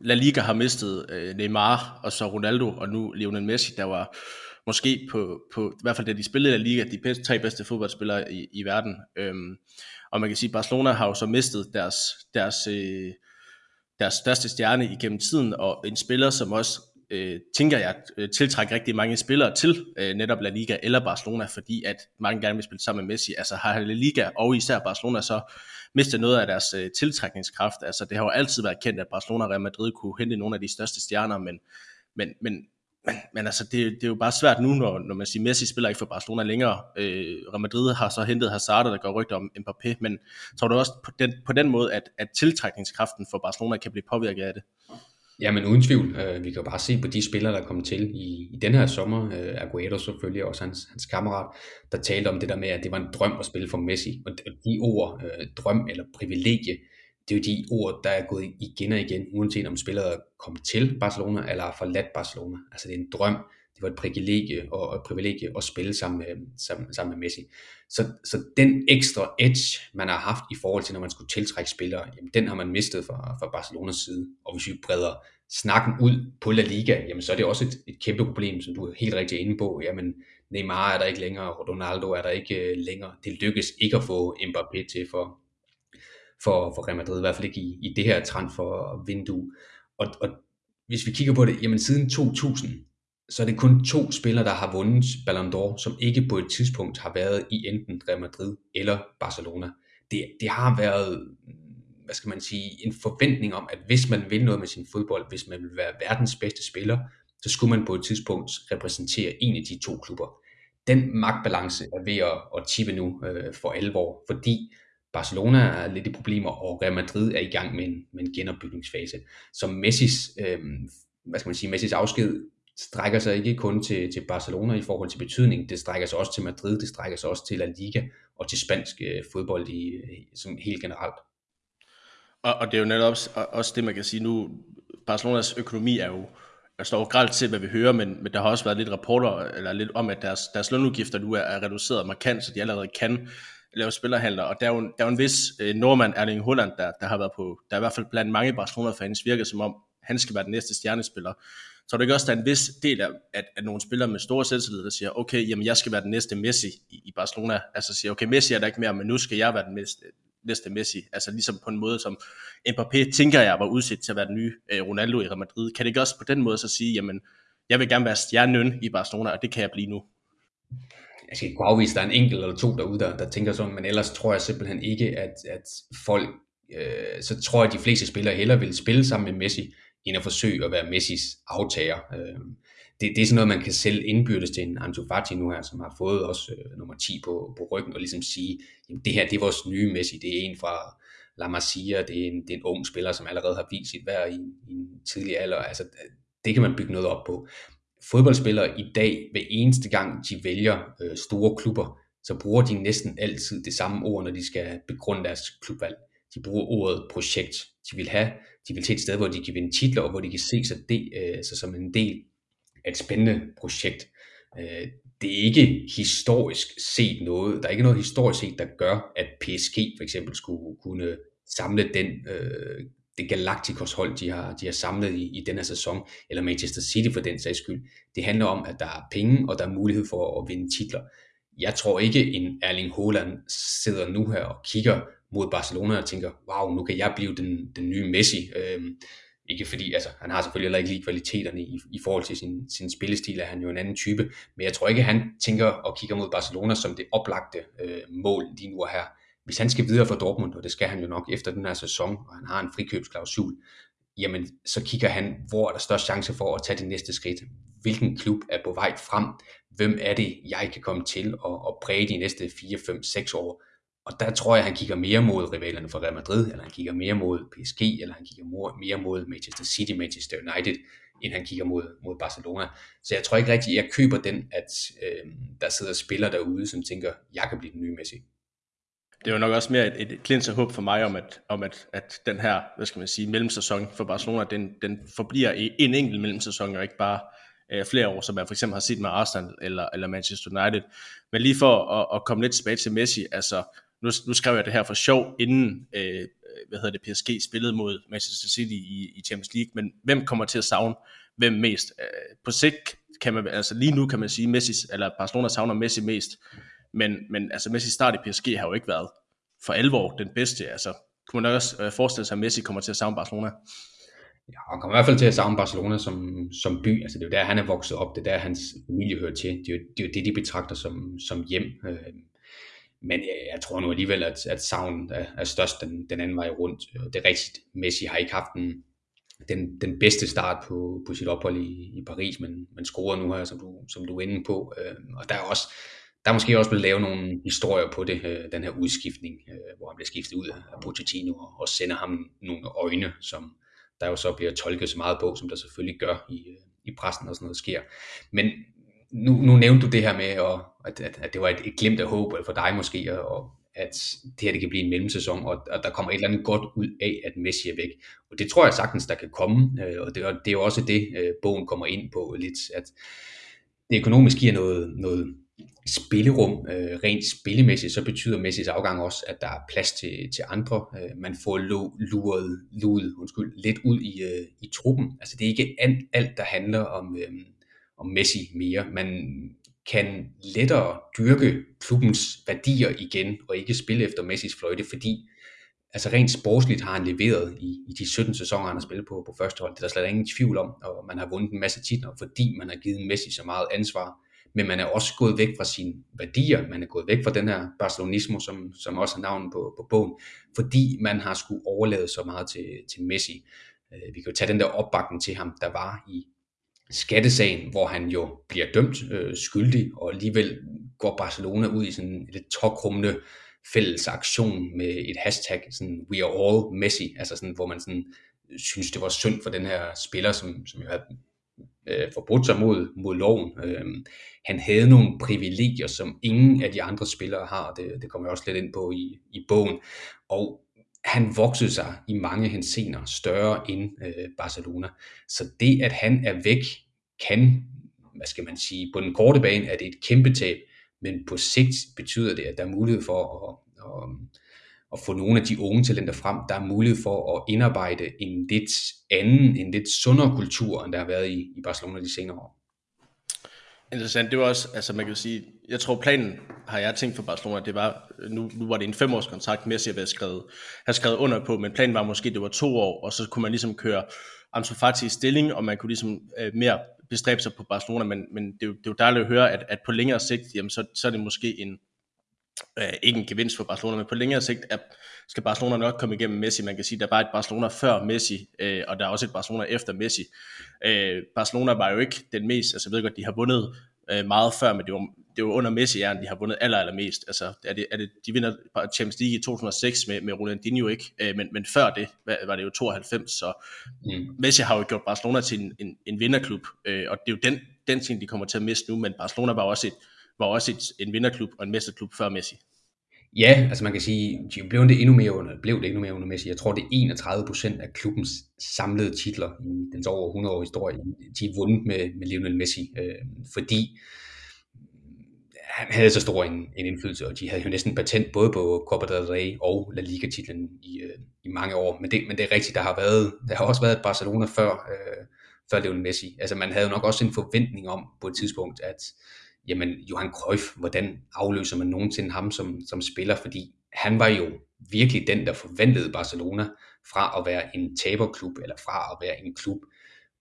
La Liga har mistet øh, Neymar og så Ronaldo, og nu Lionel Messi, der var måske på, på i hvert fald da de spillede La Liga, de bedste, tre bedste fodboldspillere i, i verden. Øhm, og man kan sige, at Barcelona har jo så mistet deres, deres, øh, deres største stjerne igennem tiden, og en spiller, som også øh, tænker jeg, øh, tiltrække rigtig mange spillere til øh, netop La Liga eller Barcelona, fordi at mange gerne vil spille sammen med Messi. Altså har La Liga og især Barcelona så mistet noget af deres øh, tiltrækningskraft. Altså det har jo altid været kendt, at Barcelona og Real Madrid kunne hente nogle af de største stjerner, men, men, men men, men altså, det, det er jo bare svært nu, når, når man siger, Messi spiller ikke for Barcelona længere. Øh, Real Madrid har så hentet Hazard, der går rygter om Mbappé, men tror du også på den, på den måde, at, at tiltrækningskraften for Barcelona kan blive påvirket af det? Ja, men uden tvivl. Øh, vi kan jo bare se på de spillere, der er kommet til i, i den her sommer. Øh, Aguero selvfølgelig, også hans, hans kammerat, der talte om det der med, at det var en drøm at spille for Messi. Og de ord, øh, drøm eller privilegie, det er jo de ord, der er gået igen og igen, uanset om spillere er kommet til Barcelona eller har forladt Barcelona. Altså det er en drøm, det var et privilegie og et privilegie at spille sammen med, sammen, sammen med Messi. Så, så den ekstra edge, man har haft i forhold til, når man skulle tiltrække spillere, jamen den har man mistet fra, fra Barcelonas side. Og hvis vi breder snakken ud på La Liga, jamen så er det også et, et kæmpe problem, som du er helt rigtig inde på. Jamen Neymar er der ikke længere, Ronaldo er der ikke øh, længere. Det lykkes ikke at få Mbappé til for, for, for Real Madrid, i hvert fald ikke i, i det her transfervindue. Og, og hvis vi kigger på det, jamen siden 2000, så er det kun to spillere, der har vundet Ballon d'Or, som ikke på et tidspunkt har været i enten Real Madrid eller Barcelona. Det, det har været, mm, hvad skal man sige, en forventning om, at hvis man vil noget med sin fodbold, hvis man vil være verdens bedste spiller, så skulle man på et tidspunkt repræsentere en af de to klubber. Den magtbalance er ved at, at tippe nu øh, for alvor, fordi Barcelona er lidt i problemer, og Real Madrid er i gang med en, med en genopbygningsfase. Så Messis, øh, hvad skal man sige, Messis afsked strækker sig ikke kun til, til Barcelona i forhold til betydning, det strækker sig også til Madrid, det strækker sig også til La Liga og til spansk øh, fodbold i, øh, som helt generelt. Og, og det er jo netop også, også det, man kan sige nu, Barcelonas økonomi er jo jeg står gralt til, hvad vi hører, men, men der har også været lidt rapporter eller lidt om, at deres, deres lønudgifter nu er, er reduceret markant, så de allerede kan lave spillerhandler, og der er jo, der er jo en vis øh, nordmand, Erling Holland, der, der har været på, der er i hvert fald blandt mange Barcelona-fans virker som om, han skal være den næste stjernespiller. Så er det ikke også, der er en vis del af, at, at nogle spillere med store selvtillid, der siger, okay, jamen jeg skal være den næste Messi i, i Barcelona. Altså siger, okay, Messi er der ikke mere, men nu skal jeg være den næste, næste Messi. Altså ligesom på en måde, som Mbappé tænker jeg var udsat til at være den nye øh, Ronaldo i Real Madrid. Kan det ikke også på den måde så sige, jamen jeg vil gerne være stjernen i Barcelona, og det kan jeg blive nu? Jeg skal ikke kunne afvise, at der er en enkelt eller to derude, der, der tænker sådan, men ellers tror jeg simpelthen ikke, at, at folk, øh, så tror jeg, at de fleste spillere hellere vil spille sammen med Messi, end at forsøge at være Messis aftager. Øh, det, det er sådan noget, man kan selv indbyrdes til en Ansu Fati nu her, som har fået også øh, nummer 10 på, på ryggen, og ligesom sige, jamen det her, det er vores nye Messi, det er en fra La Masia, det er en, det er en ung spiller, som allerede har vist sit værd i, i en tidlig alder. Altså, det kan man bygge noget op på. Fodboldspillere i dag, hver eneste gang de vælger øh, store klubber, så bruger de næsten altid det samme ord, når de skal begrunde deres klubvalg. De bruger ordet projekt. De vil have, de vil til et sted, hvor de kan vinde titler, og hvor de kan se sig, det, øh, som en del af et spændende projekt. Øh, det er ikke historisk set noget, der er ikke noget historisk set, der gør, at PSG for eksempel skulle kunne samle den, øh, det Galacticos hold, de har, de har samlet i, i denne sæson, eller Manchester City for den sags skyld. Det handler om, at der er penge, og der er mulighed for at vinde titler. Jeg tror ikke, en Erling Haaland sidder nu her og kigger mod Barcelona og tænker, wow, nu kan jeg blive den, den nye Messi. Øhm, ikke fordi, altså, han har selvfølgelig heller ikke lige kvaliteterne i, i forhold til sin, sin spillestil, er han jo en anden type, men jeg tror ikke, han tænker og kigger mod Barcelona som det oplagte øh, mål lige nu og her. Hvis han skal videre for Dortmund, og det skal han jo nok efter den her sæson, og han har en frikøbsklausul, jamen så kigger han, hvor er der størst chance for at tage det næste skridt. Hvilken klub er på vej frem? Hvem er det, jeg kan komme til at, at præge de næste 4, 5, 6 år? Og der tror jeg, han kigger mere mod rivalerne fra Real Madrid, eller han kigger mere mod PSG, eller han kigger mere mod Manchester City, Manchester United, end han kigger mod, mod Barcelona. Så jeg tror ikke rigtig, jeg køber den, at øh, der sidder spillere derude, som tænker, jeg kan blive den nye Messi det er jo nok også mere et, et klins håb for mig om, at, om at, at den her, hvad skal man sige, mellemsæson for Barcelona, den, den forbliver i en enkelt mellemsæson, og ikke bare øh, flere år, som man for eksempel har set med Arsenal eller, eller Manchester United. Men lige for at, at komme lidt tilbage til Messi, altså nu, nu skrev jeg det her for sjov, inden øh, hvad hedder det, PSG spillede mod Manchester City i, i Champions League, men hvem kommer til at savne hvem mest? Øh, på sigt kan man, altså lige nu kan man sige, Messi, eller Barcelona savner Messi mest, men, men altså Messi start i PSG har jo ikke været for alvor den bedste. Altså, kunne man også øh, forestille sig, at Messi kommer til at savne Barcelona? Ja, han kommer i hvert fald til at savne Barcelona som, som by. Altså, det er jo der, han er vokset op. Det er der, hans familie hører til. Det er jo det, er jo det de betragter som, som hjem. Øh, men jeg, jeg tror nu alligevel, at, at savnen er, er størst den, den anden vej rundt. Øh, det er rigtigt. Messi har ikke haft den, den, den bedste start på, på sit ophold i, i Paris, men, men scorer nu her, som du, som du er inde på. Øh, og der er også der er måske også blevet lavet nogle historier på det, øh, den her udskiftning, øh, hvor han bliver skiftet ud af Pochettino og sender ham nogle øjne, som der jo så bliver tolket så meget på, som der selvfølgelig gør i, øh, i pressen, og sådan noget sker. Men nu, nu nævnte du det her med, at, at, at det var et, et glimt af håb for dig måske, og at det her det kan blive en mellemsæson, og at der kommer et eller andet godt ud af, at Messi er væk. Og det tror jeg sagtens, der kan komme, øh, og det, og det er jo også det, øh, bogen kommer ind på lidt, at det økonomisk giver noget, noget spillerum, øh, rent spillemæssigt, så betyder Messis afgang også, at der er plads til, til andre. Øh, man får luret, luret undskyld, lidt ud i, øh, i truppen. Altså det er ikke alt, alt der handler om, øh, og Messi mere. Man kan lettere dyrke klubbens værdier igen, og ikke spille efter Messis fløjte, fordi altså rent sportsligt har han leveret i, i de 17 sæsoner, han har spillet på, på første hold. Det er der slet ingen tvivl om, og man har vundet en masse titler, fordi man har givet Messi så meget ansvar men man er også gået væk fra sine værdier, man er gået væk fra den her barcelonismo, som, som også er navnet på, på bogen, fordi man har skulle overlade så meget til, til Messi. Øh, vi kan jo tage den der opbakning til ham, der var i skattesagen, hvor han jo bliver dømt øh, skyldig, og alligevel går Barcelona ud i sådan en lidt tåkrummende fælles aktion med et hashtag, sådan we are all Messi, altså sådan, hvor man sådan øh, synes, det var synd for den her spiller, som, som jo havde øh, forbrudt sig mod, mod loven. Øh, han havde nogle privilegier, som ingen af de andre spillere har, det, det kommer jeg også lidt ind på i, i bogen, og han voksede sig i mange hensener større end øh, Barcelona. Så det, at han er væk, kan, hvad skal man sige, på den korte bane er det et kæmpe tab, men på sigt betyder det, at der er mulighed for at, at, at få nogle af de unge talenter frem. Der er mulighed for at indarbejde en lidt anden, en lidt sundere kultur, end der har været i, i Barcelona de senere år. Interessant, det var også, altså man kan sige, jeg tror planen, har jeg tænkt for Barcelona, det var, nu, nu var det en femårskontrakt, Messi havde skrevet, havde skrevet under på, men planen var måske, det var to år, og så kunne man ligesom køre Ansu Fati i stilling, og man kunne ligesom øh, mere bestræbe sig på Barcelona, men, men det, er jo, det er jo dejligt at høre, at, at på længere sigt, jamen så, så er det måske en, øh, ikke en gevinst for Barcelona, men på længere sigt er, skal Barcelona nok komme igennem Messi. Man kan sige, der var et Barcelona før Messi, øh, og der er også et Barcelona efter Messi. Øh, Barcelona var jo ikke den mest, altså jeg ved godt, de har vundet øh, meget før, men det var, det var under Messi, at de har vundet aller, allermest. Altså, er det, er det, de vinder Champions League i 2006 med, med Ronaldinho, ikke? Øh, men, men før det var det jo 92, så mm. Messi har jo gjort Barcelona til en, en, en vinderklub, øh, og det er jo den, den ting, de kommer til at miste nu, men Barcelona var også et, var også et, en vinderklub og en mesterklub før Messi. Ja, altså man kan sige, de blev det endnu mere under, blev det endnu mere under Messi. Jeg tror, det er 31 procent af klubbens samlede titler i dens over 100 år historie, de er vundet med, med Lionel Messi, øh, fordi han havde så stor en, en indflydelse, og de havde jo næsten patent både på Copa del Rey og La Liga-titlen i, øh, i mange år. Men det, men det er rigtigt, der har, været, der har også været Barcelona før, øh, før Lionel Messi. Altså man havde jo nok også en forventning om på et tidspunkt, at jamen Johan Cruyff, hvordan afløser man nogensinde ham som, som spiller, fordi han var jo virkelig den, der forventede Barcelona fra at være en taberklub, eller fra at være en klub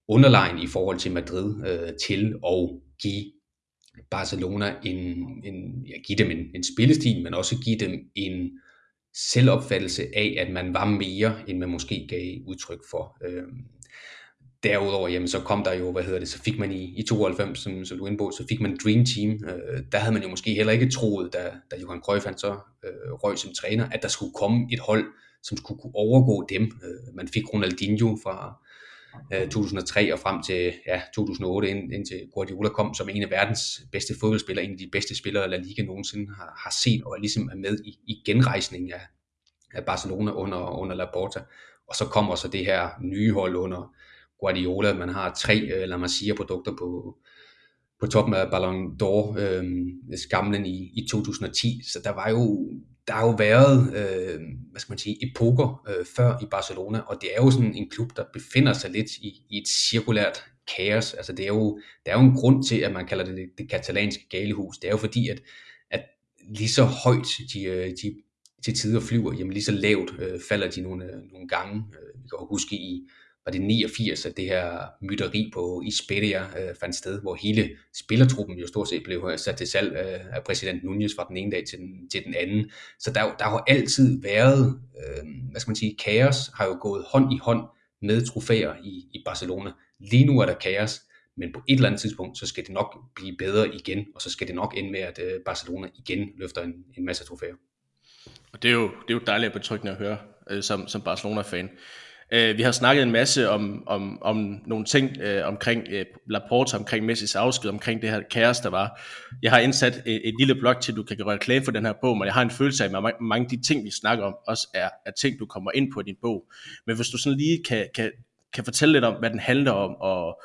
underlegen i forhold til Madrid, øh, til at give Barcelona en, en ja, give dem en, en spillestil, men også give dem en selvopfattelse af, at man var mere, end man måske gav udtryk for. Øh, derudover, jamen, så kom der jo, hvad hedder det, så fik man i, i 92, som, som du er på, så fik man Dream Team. Øh, der havde man jo måske heller ikke troet, da, da Johan Cruyff han så øh, røg som træner, at der skulle komme et hold, som skulle kunne overgå dem. Øh, man fik Ronaldinho fra, øh, 2003 og frem til ja, 2008, ind, indtil Guardiola kom som en af verdens bedste fodboldspillere, en af de bedste spillere, La Liga nogensinde har, har set, og er ligesom er med i, i genrejsningen af, af Barcelona under, under Laporta. Og så kommer så det her nye hold under Guardiola. Man har tre øh, La Masia-produkter på, på toppen af Ballon d'Or, øh, altså skamlen i, i 2010. Så der var jo der har jo været, øh, hvad skal man sige, epoker øh, før i Barcelona, og det er jo sådan en klub, der befinder sig lidt i, i et cirkulært kaos. Altså det er jo, der er jo en grund til, at man kalder det det, det katalanske galehus. Det er jo fordi, at, at lige så højt de, øh, de til tider flyver, jamen lige så lavt øh, falder de nogle, øh, nogle gange. Øh, vi kan huske i var det 89, at det her mytteri på Isperia øh, fandt sted, hvor hele spillertruppen jo stort set blev øh, sat til salg øh, af præsident Nunez fra den ene dag til den, til den anden. Så der, der har altid været, øh, hvad skal man sige, kaos har jo gået hånd i hånd med trofæer i, i Barcelona. Lige nu er der kaos, men på et eller andet tidspunkt, så skal det nok blive bedre igen, og så skal det nok ende med, at øh, Barcelona igen løfter en, en masse trofæer. Og det er jo, det er jo dejligt og betryggende at høre, øh, som, som Barcelona-fan. Øh, vi har snakket en masse om, om, om nogle ting øh, omkring øh, Laporta, omkring Messis afsked, omkring det her kaos, der var. Jeg har indsat et, et lille blog til, at du kan gøre reklame for den her bog, men jeg har en følelse af, at mange, mange af de ting, vi snakker om, også er, er ting, du kommer ind på i din bog. Men hvis du sådan lige kan, kan, kan fortælle lidt om, hvad den handler om, og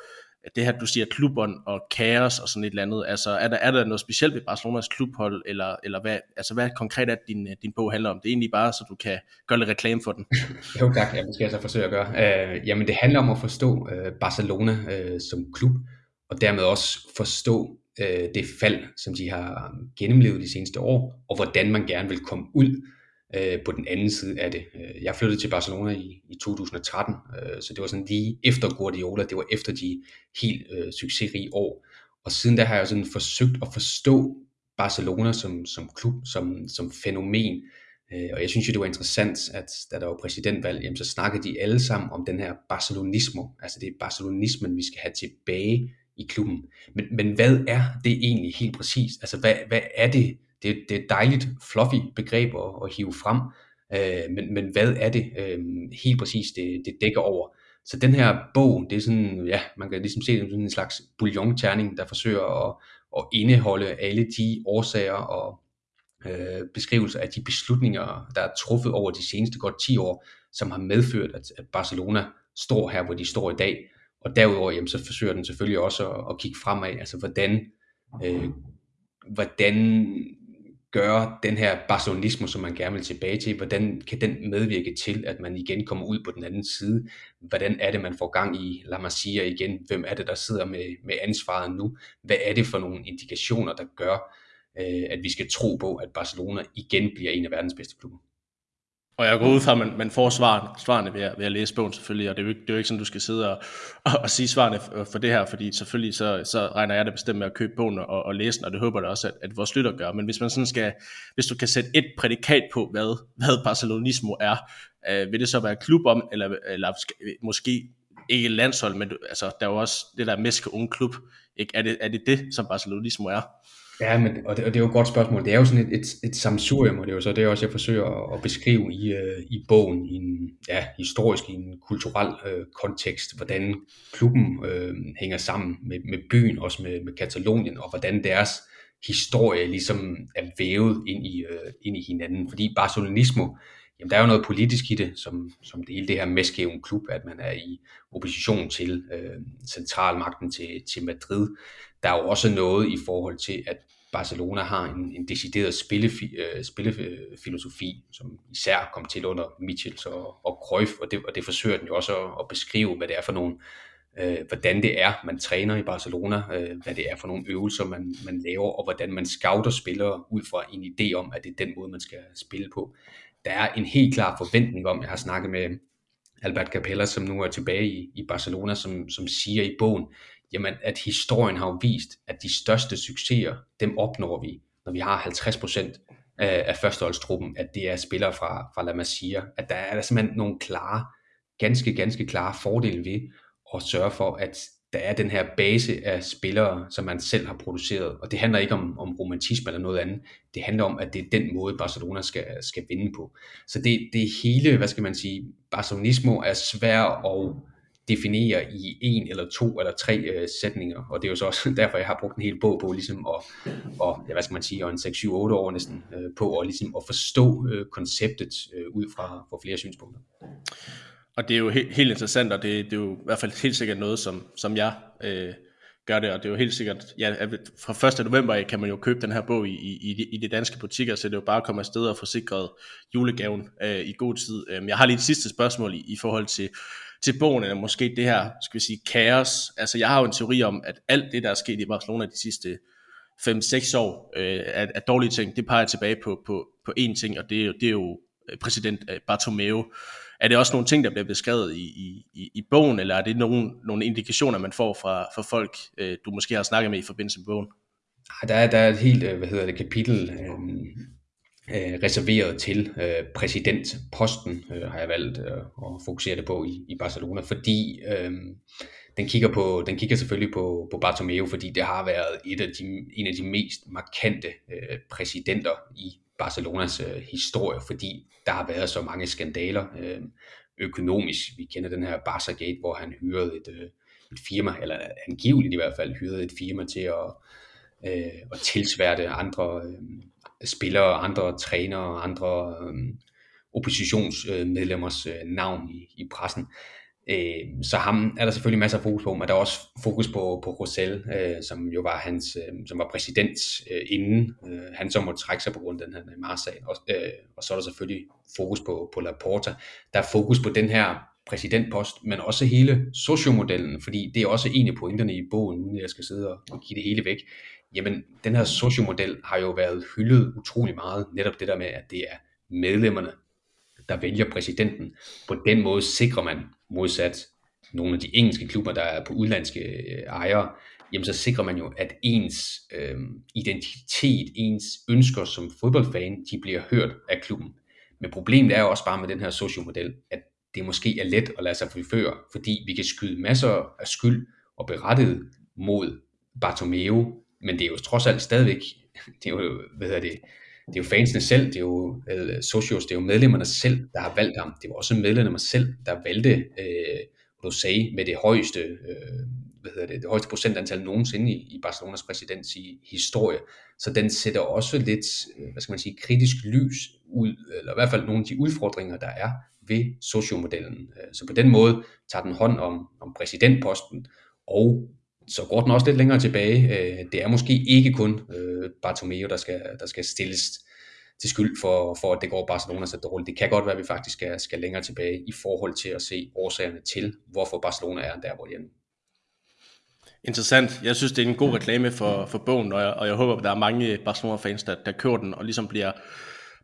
det her, du siger klubben og kaos og sådan et eller andet, altså er der, er der noget specielt ved Barcelonas klubhold, eller, eller hvad, altså hvad konkret er din, øh, din bog handler om? Det er egentlig bare, så du kan gøre lidt reklame for den. jo tak, ja, det skal jeg så forsøge at gøre. Øh, jamen det handler om at forstå øh, Barcelona øh, som klub, og dermed også forstå øh, det fald, som de har øh, gennemlevet de seneste år, og hvordan man gerne vil komme ud øh, på den anden side af det. Øh, jeg flyttede til Barcelona i, i 2013, øh, så det var sådan lige efter Guardiola, det var efter de helt øh, succesrige år. Og siden da har jeg sådan forsøgt at forstå Barcelona som, som klub, som, som fænomen. Øh, og jeg synes jo, det var interessant, at da der var præsidentvalg, jamen, så snakkede de alle sammen om den her barcelonismo. Altså det er barcelonismen, vi skal have tilbage i klubben. Men, men hvad er det egentlig helt præcist? Altså hvad, hvad er det, det, det er et dejligt, fluffy begreb at, at hive frem, øh, men, men hvad er det øh, helt præcis, det, det dækker over? Så den her bog, det er sådan, ja, man kan ligesom se det som sådan en slags bouillon-terning, der forsøger at, at indeholde alle de årsager og øh, beskrivelser af de beslutninger, der er truffet over de seneste godt 10 år, som har medført, at, at Barcelona står her, hvor de står i dag. Og derudover, jamen, så forsøger den selvfølgelig også at, at kigge fremad, altså hvordan, øh, hvordan gøre den her barcelonisme, som man gerne vil tilbage til, hvordan kan den medvirke til, at man igen kommer ud på den anden side? Hvordan er det, man får gang i La Masia igen? Hvem er det, der sidder med, med ansvaret nu? Hvad er det for nogle indikationer, der gør, øh, at vi skal tro på, at Barcelona igen bliver en af verdens bedste klubber? Og jeg går ud fra, at man, man får svarene, svarene ved, at, ved at læse bogen selvfølgelig, og det er, jo ikke, det er jo ikke sådan, du skal sidde og, og, og sige svarene for, øh, for det her, fordi selvfølgelig så, så regner jeg det bestemt med at købe bogen og, og læse den, og det håber jeg også, at, at vores lytter gør. Men hvis man sådan skal, hvis du kan sætte et prædikat på, hvad, hvad Barcelonismo er, øh, vil det så være klub om, eller, eller måske ikke landshold, men altså, der er jo også det der meske unge klub. Ikke? Er, det, er det det, som Barcelonismo er? Ja, men, og, det, og det er jo et godt spørgsmål. Det er jo sådan et, et, et samsurium, og det er jo så det, også, jeg forsøger at, at beskrive i, øh, i bogen, i en ja, historisk, i en kulturel øh, kontekst, hvordan klubben øh, hænger sammen med, med byen, også med, med Katalonien, og hvordan deres historie ligesom er vævet ind i, øh, ind i hinanden. Fordi barcelonismo, jamen der er jo noget politisk i det, som, som det hele det her meskæven klub, at man er i opposition til øh, centralmagten til, til Madrid. Der er jo også noget i forhold til, at Barcelona har en, en decideret spillefi, øh, spillefilosofi, som især kom til under Michels og, og Cruyff, og det, og det forsøger den jo også at, at beskrive, hvad det er for nogle, øh, hvordan det er, man træner i Barcelona, øh, hvad det er for nogle øvelser, man, man laver, og hvordan man scouter spillere ud fra en idé om, at det er den måde, man skal spille på. Der er en helt klar forventning om, jeg har snakket med Albert Capella, som nu er tilbage i, i Barcelona, som, som siger i bogen, jamen at historien har jo vist, at de største succeser, dem opnår vi, når vi har 50% af førsteholdstruppen, at det er spillere fra, fra La Masia, at der er der simpelthen nogle klare, ganske, ganske klare fordele ved at sørge for, at der er den her base af spillere, som man selv har produceret, og det handler ikke om, om romantisme eller noget andet, det handler om, at det er den måde, Barcelona skal, skal vinde på. Så det, det hele, hvad skal man sige, barcelonismo er svær at definere i en eller to eller tre øh, sætninger, og det er jo så også derfor, jeg har brugt en hel bog på ligesom at, og, ja, hvad skal man sige, og en 6-7-8 år næsten øh, på at, ligesom at forstå øh, konceptet øh, ud fra, fra flere synspunkter. Og det er jo he- helt interessant, og det, det er jo i hvert fald helt sikkert noget, som, som jeg øh, gør det, og det er jo helt sikkert, ja, fra 1. november kan man jo købe den her bog i, i, i de danske butikker, så det er jo bare at komme afsted og få sikret julegaven øh, i god tid. Øhm, jeg har lige et sidste spørgsmål i, i forhold til, til bogen, eller måske det her, skal vi sige, kaos. Altså jeg har jo en teori om, at alt det, der er sket i Barcelona de sidste 5-6 år øh, af, af dårlige ting, det peger tilbage på, på, på én ting, og det er jo, det er jo øh, præsident øh, Bartomeu. Er det også nogle ting, der bliver beskrevet i, i, i bogen, eller er det nogle, nogle indikationer, man får fra, fra folk, øh, du måske har snakket med i forbindelse med bogen? Ah, der er, der er et helt, øh, hvad hedder det, kapitel øh, øh, reserveret til øh, præsidentposten, øh, har jeg valgt øh, at fokusere det på i, i Barcelona, fordi øh, den kigger, på, den kigger selvfølgelig på, på Bartomeu, fordi det har været et af de, en af de mest markante øh, præsidenter i Barcelonas øh, historie, fordi der har været så mange skandaler øh, økonomisk. Vi kender den her Barca Gate, hvor han hyrede et, øh, et firma, eller angiveligt i hvert fald hyrede et firma til at, øh, at tilsværte andre øh, spillere, andre trænere, andre øh, oppositionsmedlemmers øh, navn i, i pressen. Øh, så ham er der selvfølgelig masser af fokus på, men der er også fokus på, på Rosell, øh, som jo var hans, øh, som var præsident øh, inden øh, han så måtte trække sig på grund af den her Neymar-sag. Og, øh, og så er der selvfølgelig fokus på, på Laporta. Der er fokus på den her præsidentpost, men også hele sociomodellen, fordi det er også en af pointerne i bogen, uden jeg skal sidde og give det hele væk. Jamen, den her sociomodel har jo været hyldet utrolig meget, netop det der med, at det er medlemmerne, der vælger præsidenten. På den måde sikrer man modsat nogle af de engelske klubber, der er på udlandske øh, ejere, jamen så sikrer man jo, at ens øh, identitet, ens ønsker som fodboldfan, de bliver hørt af klubben. Men problemet er jo også bare med den her sociomodel, at det måske er let at lade sig forføre, fordi vi kan skyde masser af skyld og berettiget mod Bartomeu, men det er jo trods alt stadigvæk, det er jo, hvad hedder det, det er jo fansene selv, det er jo eller socios, det er jo medlemmerne selv, der har valgt ham. Det var også medlemmerne selv, der valgte øh, Rosé med det højeste, øh, hvad hedder det, det højeste procentantal nogensinde i, i Barcelonas præsidents i historie. Så den sætter også lidt, øh, hvad skal man sige, kritisk lys ud, eller i hvert fald nogle af de udfordringer, der er ved sociomodellen. Øh, så på den måde tager den hånd om, om præsidentposten, og så går den også lidt længere tilbage. Øh, det er måske ikke kun øh, Bartomeu, der skal, der skal stilles til skyld for, for, at det går Barcelona så dårligt. Det kan godt være, at vi faktisk skal, skal længere tilbage i forhold til at se årsagerne til, hvorfor Barcelona er der, hvor de er nu. Interessant. Jeg synes, det er en god reklame for, for bogen, og jeg, og jeg håber, at der er mange Barcelona-fans, der, der kører den, og ligesom bliver,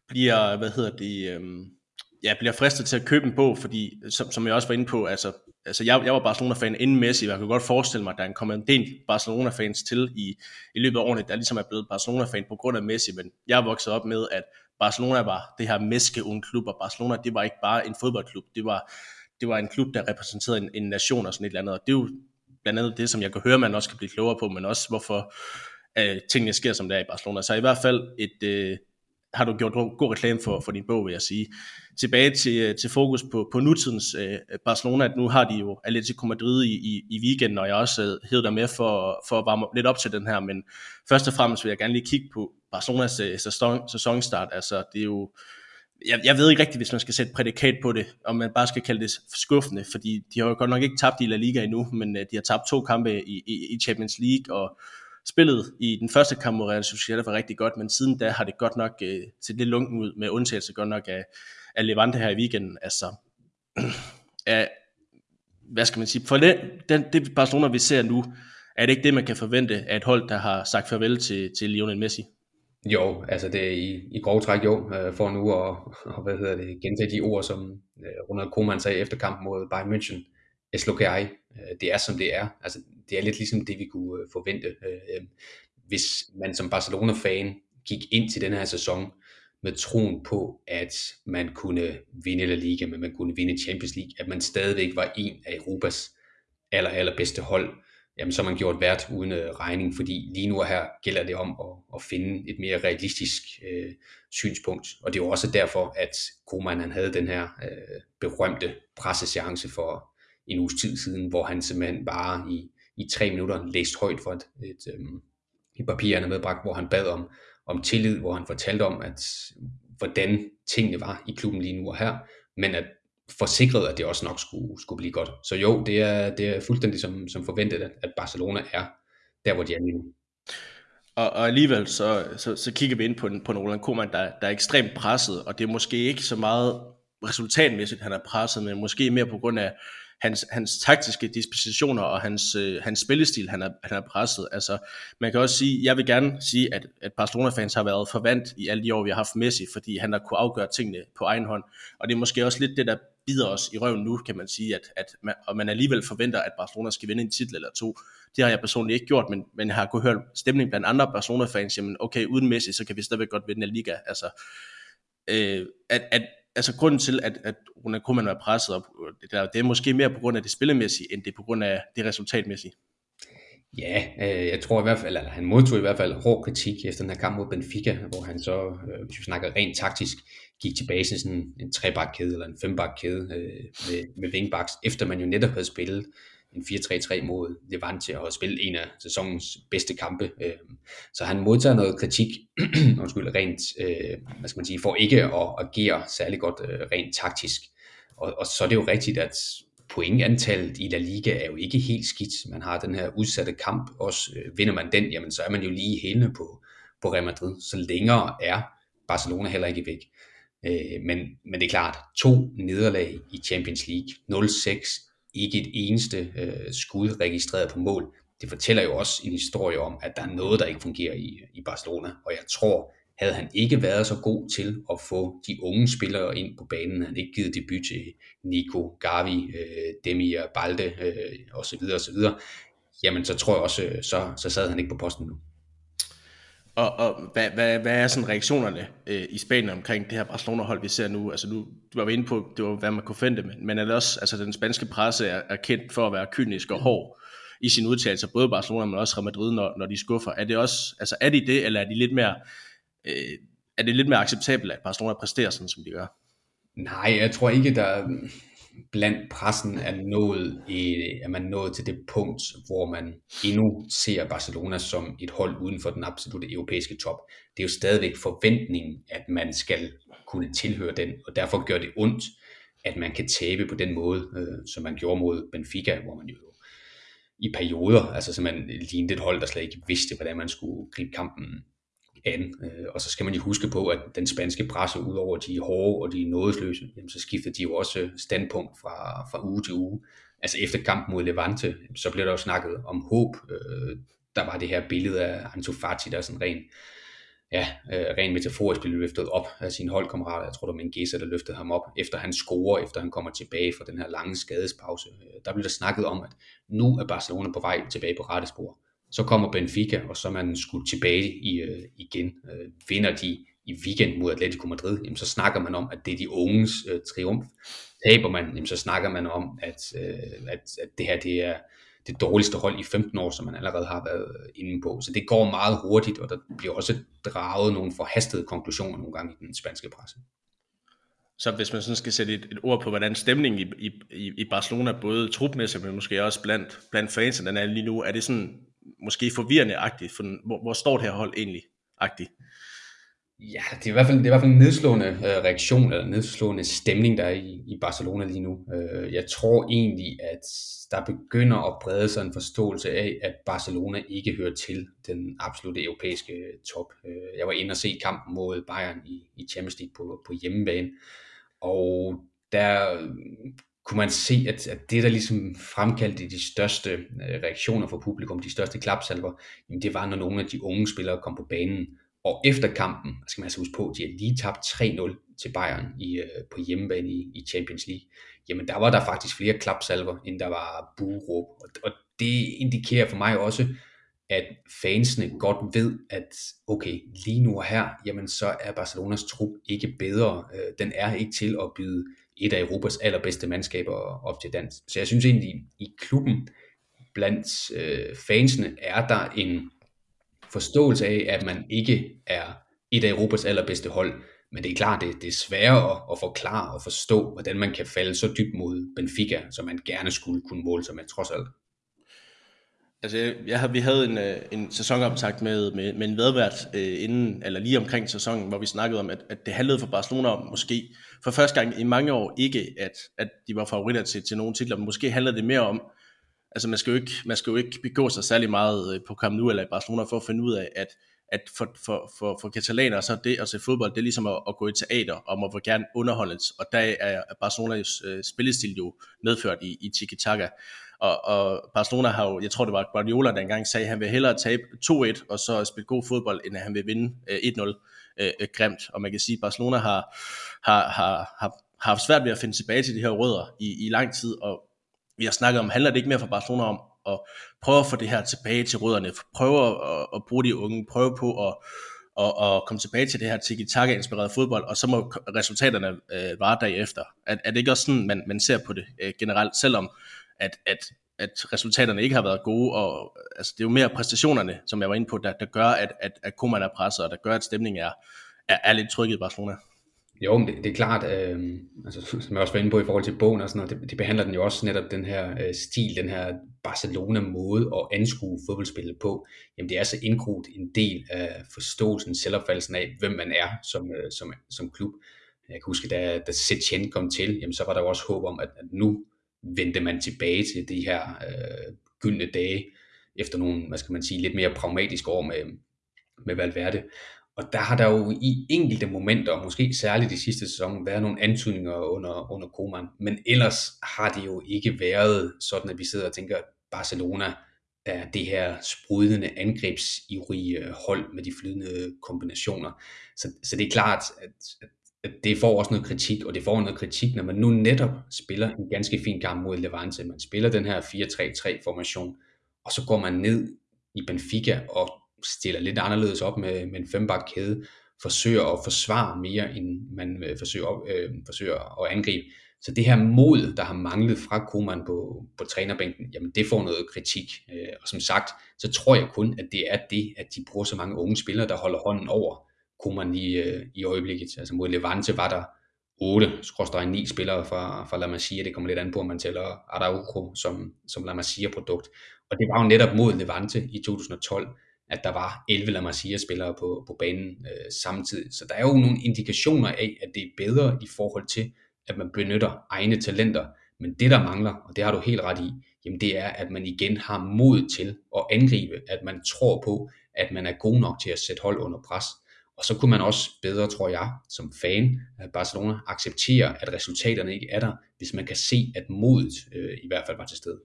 bliver hvad hedder det, øhm, ja, bliver fristet til at købe en bog, fordi, som, som jeg også var inde på, altså, altså jeg, jeg var Barcelona-fan inden Messi, og jeg kan godt forestille mig, at der er kommet en del Barcelona-fans til i, i løbet af årene, der ligesom er blevet Barcelona-fan på grund af Messi, men jeg er vokset op med, at Barcelona var det her meske klub, og Barcelona, det var ikke bare en fodboldklub, det var, det var en klub, der repræsenterede en, en nation og sådan et eller andet, og det er jo blandt andet det, som jeg kan høre, man også kan blive klogere på, men også hvorfor øh, tingene sker, som det er i Barcelona. Så i hvert fald et, øh, har du gjort god reklame for, for din bog, vil jeg sige. Tilbage til, til fokus på, på nutidens øh, Barcelona, at nu har de jo Atletico Madrid i, i, i weekenden, og jeg også øh, hed dig med for, for at varme lidt op til den her, men først og fremmest vil jeg gerne lige kigge på Barcelonas øh, sæson, sæsonstart. Altså, det er jo, jeg, jeg ved ikke rigtigt, hvis man skal sætte prædikat på det, om man bare skal kalde det skuffende, fordi de har jo godt nok ikke tabt i La Liga endnu, men øh, de har tabt to kampe i, i, i Champions League, og spillet i den første kamp mod Real Sociedad var rigtig godt, men siden da har det godt nok øh, set lidt lunken ud, med undtagelse godt nok af, af Levante her i weekenden. Altså, af, hvad skal man sige, for den, den, det Barcelona, vi ser nu, er det ikke det, man kan forvente af et hold, der har sagt farvel til, til Lionel Messi? Jo, altså det er i, i grov træk jo, øh, for nu at og, hvad hedder det, gentage de ord, som øh, Ronald Koeman sagde efter kampen mod Bayern München. Es lo que hay. Øh, det er som det er. Altså det er lidt ligesom det, vi kunne øh, forvente. Øh, øh, hvis man som Barcelona-fan gik ind til den her sæson med troen på, at man kunne vinde La Liga, men man kunne vinde Champions League, at man stadigvæk var en af Europas aller, allerbedste hold, jamen så har man gjort værd uden øh, regning, fordi lige nu her gælder det om at, at finde et mere realistisk øh, synspunkt, og det er jo også derfor, at Koeman han havde den her øh, berømte presseseance for en uges tid siden, hvor han simpelthen bare i, i tre minutter læst højt for et, et, øhm, et papir, han havde medbragt, hvor han bad om, om tillid, hvor han fortalte om, at hvordan tingene var i klubben lige nu og her, men at forsikret, at det også nok skulle, skulle blive godt. Så jo, det er, det er fuldstændig som, som forventet, at, at Barcelona er der, hvor de er lige nu. Og, og alligevel så, så, så kigger vi ind på på Nolan Koeman, der, der er ekstremt presset, og det er måske ikke så meget resultatmæssigt, han er presset, men måske mere på grund af hans, hans taktiske dispositioner og hans, øh, hans spillestil, han er, han er presset. Altså, man kan også sige, jeg vil gerne sige, at, at Barcelona-fans har været forvandt i alle de år, vi har haft Messi, fordi han har kunne afgøre tingene på egen hånd. Og det er måske også lidt det, der bider os i røven nu, kan man sige, at, at man, og man alligevel forventer, at Barcelona skal vinde en titel eller to. Det har jeg personligt ikke gjort, men, men jeg har kunnet høre stemning blandt andre Barcelona-fans, jamen okay, uden Messi, så kan vi stadigvæk godt vinde en liga. Altså, øh, at, at, altså grunden til, at, at Ronald Koeman var presset op, øh, det, der, det er måske mere på grund af det spillemæssige, end det er på grund af det resultatmæssige. Ja, øh, jeg tror i hvert fald, eller han modtog i hvert fald hård kritik efter den her kamp mod Benfica, hvor han så, øh, hvis vi snakker rent taktisk, gik tilbage til sådan en trebakkæde eller en fembakkæde øh, med, med wingbacks, efter man jo netop havde spillet en 4-3-3 mod Levante og spillet en af sæsonens bedste kampe. Øhm, så han modtager noget kritik, undskyld, rent, øh, hvad skal man sige, for ikke at agere særlig godt øh, rent taktisk. Og, og så er det jo rigtigt, at pointantallet i La Liga er jo ikke helt skidt. Man har den her udsatte kamp, også øh, vinder man den, jamen så er man jo lige hælende på, på Real Madrid. Så længere er Barcelona heller ikke væk. men, men det er klart, to nederlag i Champions League, 0-6 ikke et eneste øh, skud registreret på mål. Det fortæller jo også en historie om, at der er noget, der ikke fungerer i, i Barcelona. Og jeg tror, havde han ikke været så god til at få de unge spillere ind på banen, han ikke givet debut til Nico, Gavi, øh, Demir, Balde øh, osv., osv., jamen så tror jeg også, øh, så, så sad han ikke på posten nu. Og, og hvad, hvad, hvad er sådan reaktionerne øh, i Spanien omkring det her Barcelona-hold, vi ser nu? Altså nu, du var inde på, det var, hvad man kunne forvente, men, men er det også, altså den spanske presse er, er kendt for at være kynisk og hård i sine udtalelser, både Barcelona, men også Real Madrid, når, når de skuffer. Er det også, altså er de det, eller er de lidt mere, øh, er det lidt mere acceptabelt, at Barcelona præsterer sådan, som de gør? Nej, jeg tror ikke, der, blandt pressen er nået, i, er man nået til det punkt, hvor man endnu ser Barcelona som et hold uden for den absolute europæiske top. Det er jo stadigvæk forventningen, at man skal kunne tilhøre den, og derfor gør det ondt, at man kan tabe på den måde, øh, som man gjorde mod Benfica, hvor man jo i perioder, altså så man lignede et hold, der slet ikke vidste, hvordan man skulle gribe kampen an. Øh, og så skal man jo huske på, at den spanske presse, udover de hårde og de nådesløse, jamen, så skifter de jo også standpunkt fra, fra uge til uge. Altså efter kampen mod Levante, så blev der jo snakket om håb. Øh, der var det her billede af Ansu Fati, der sådan ren, ja, øh, ren metaforisk blev løftet op af sine holdkammerater. Jeg tror, det var Mengesa, der løftede ham op, efter han scorer, efter han kommer tilbage fra den her lange skadespause. Der blev der snakket om, at nu er Barcelona på vej tilbage på rette spor. Så kommer Benfica, og så er man skudt tilbage i, øh, igen. Øh, vinder de i weekend mod Atletico Madrid, jamen, så snakker man om, at det er de unges øh, triumf. Taber man, jamen, så snakker man om, at, øh, at, at det her det er det dårligste hold i 15 år, som man allerede har været øh, inde på. Så det går meget hurtigt, og der bliver også draget nogle forhastede konklusioner nogle gange i den spanske presse. Så hvis man sådan skal sætte et, et ord på, hvordan stemningen i, i, i Barcelona, både trupmæssigt, men måske også blandt, blandt fansen, den er lige nu, er det sådan måske forvirrende-agtigt, for hvor, hvor står det her hold egentlig-agtigt? Ja, det er i hvert fald, det er i hvert fald en nedslående øh, reaktion, eller nedslående stemning, der er i, i Barcelona lige nu. Øh, jeg tror egentlig, at der begynder at brede sig en forståelse af, at Barcelona ikke hører til den absolute europæiske øh, top. Øh, jeg var inde og se kampen mod Bayern i, i Champions League på, på hjemmebane, og der kunne man se, at, at det, der ligesom fremkaldte de største øh, reaktioner fra publikum, de største klapsalver, jamen det var, når nogle af de unge spillere kom på banen. Og efter kampen, skal man altså huske på, de har lige tabt 3-0 til Bayern i, øh, på hjemmebane i, i Champions League. Jamen der var der faktisk flere klapsalver, end der var bueråb. Og, og det indikerer for mig også, at fansene godt ved, at okay, lige nu og her, jamen så er Barcelonas trup ikke bedre. Øh, den er ikke til at byde et af Europas allerbedste mandskaber op til dans. Så jeg synes egentlig, i klubben, blandt øh, fansene, er der en forståelse af, at man ikke er et af Europas allerbedste hold, Men det er klart, det, det er sværere at, at forklare og forstå, hvordan man kan falde så dybt mod Benfica, som man gerne skulle kunne måle sig med, trods alt. Altså, jeg, vi havde en, øh, en sæsonoptakt med, med, med en vedvært øh, inden, eller lige omkring sæsonen, hvor vi snakkede om, at, at det handlede for Barcelona om måske for første gang i mange år ikke, at, at de var favoritter til, til nogle titler, men måske handlede det mere om, altså man skal jo ikke, man skal jo ikke begå sig særlig meget øh, på Camp Nou eller i Barcelona for at finde ud af, at, at for, for, for, for katalaner, så det at se fodbold, det er ligesom at, at gå i teater, og må gerne underholdes, og der er Barcelonas øh, spillestil jo medført i, i tiki-taka. Og, og Barcelona har jo, jeg tror det var Guardiola, der engang sagde, at han vil hellere tabe 2-1, og så spille god fodbold, end at han vil vinde øh, 1-0 øh, øh, grimt. Og man kan sige, at Barcelona har, har, har, har, har haft svært ved at finde tilbage til de her rødder i, i lang tid, og vi har snakket om, handler det ikke mere for Barcelona om at prøve at få det her tilbage til rødderne, prøve at, at bruge de unge, prøve på at, at, at komme tilbage til det her tiki-taka-inspirerede fodbold, og så må resultaterne øh, vare derefter. Er, er det ikke også sådan, man, man ser på det øh, generelt, selvom at, at, at resultaterne ikke har været gode, og altså, det er jo mere præstationerne, som jeg var inde på, der, der gør, at, at, at Koeman er presset, og der gør, at stemningen er, er, er lidt trykket i Barcelona. Jo, men det, det er klart, øh, altså, som jeg også var inde på i forhold til bogen og sådan noget, det, det behandler den jo også netop den her øh, stil, den her Barcelona-måde at anskue fodboldspillet på. Jamen det er så indgroet en del af forståelsen, selvopfattelsen af, hvem man er som, øh, som, som klub. Jeg kan huske, da, da Setien kom til, jamen så var der jo også håb om, at, at nu vendte man tilbage til de her øh, gyldne dage, efter nogle, hvad skal man sige, lidt mere pragmatiske år med, med Valverde. Og der har der jo i enkelte momenter, måske særligt i sidste sæson, været nogle antydninger under, under Koeman. Men ellers har det jo ikke været sådan, at vi sidder og tænker, at Barcelona er det her sprudende angrebsivrige hold med de flydende kombinationer. Så, så det er klart, at, at det får også noget kritik, og det får noget kritik, når man nu netop spiller en ganske fin kamp mod Levante. Man spiller den her 4-3-3 formation, og så går man ned i Benfica og stiller lidt anderledes op med, med en fembak kæde, forsøger at forsvare mere, end man øh, forsøger, øh, forsøger at angribe. Så det her mod, der har manglet fra Koeman på, på trænerbænken, jamen det får noget kritik. Øh, og som sagt, så tror jeg kun, at det er det, at de bruger så mange unge spillere, der holder hånden over Koeman i, øh, i øjeblikket. Altså mod Levante var der 8, 9 spillere fra, fra La Masia. Det kommer lidt an på, om man tæller Araujo som, som La Masia-produkt. Og det var jo netop mod Levante i 2012, at der var 11 La Masia-spillere på, på banen øh, samtidig. Så der er jo nogle indikationer af, at det er bedre i forhold til, at man benytter egne talenter. Men det, der mangler, og det har du helt ret i, jamen det er, at man igen har mod til at angribe, at man tror på, at man er god nok til at sætte hold under pres. Og så kunne man også bedre, tror jeg, som fan af Barcelona, acceptere, at resultaterne ikke er der, hvis man kan se, at modet øh, i hvert fald var til stede.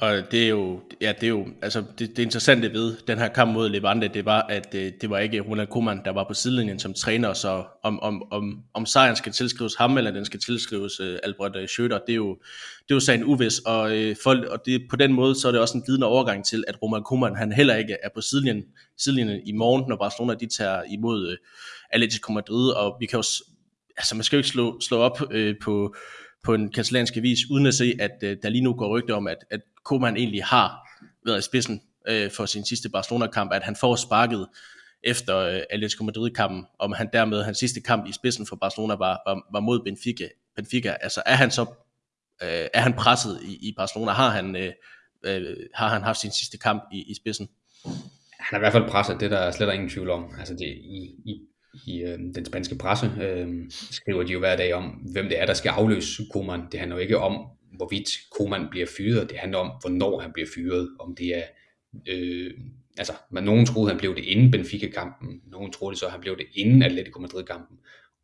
Og det er jo, ja, det er jo, altså det, det interessante ved den her kamp mod Levante, det var, at det, det var ikke Ronald Koeman, der var på sidelinjen som træner, så om, om, om, om sejren skal tilskrives ham, eller den skal tilskrives uh, Albert Schøder, det er jo, det er jo sagen uvis, og, øh, uh, for, og det, på den måde, så er det også en glidende overgang til, at Ronald Koeman, han heller ikke er på sidelinjen, sidelinjen i morgen, når Barcelona de tager imod uh, Atletico Madrid, og vi kan jo, altså man skal jo ikke slå, slå op uh, på, på en katalansk avis, uden at se, at uh, der lige nu går rygter om, at, at Koeman egentlig har været i spidsen øh, for sin sidste Barcelona-kamp, at han får sparket efter øh, Atletico Madrid-kampen, om han dermed hans sidste kamp i spidsen for Barcelona var, var, var mod Benfica. Benfica. Altså er han så øh, er han presset i, i Barcelona? Har han, øh, øh, har han haft sin sidste kamp i, i spidsen? Han er i hvert fald presset, det der er slet ingen tvivl om. Altså det, i, i, i øh, den spanske presse øh, skriver de jo hver dag om, hvem det er, der skal afløse Koeman. Det handler jo ikke om, hvorvidt Koman bliver fyret. Det handler om, hvornår han bliver fyret. Om det er, øh, altså, man, nogen troede, han blev det inden Benfica-kampen. Nogen troede så, han blev det inden Atletico Madrid-kampen.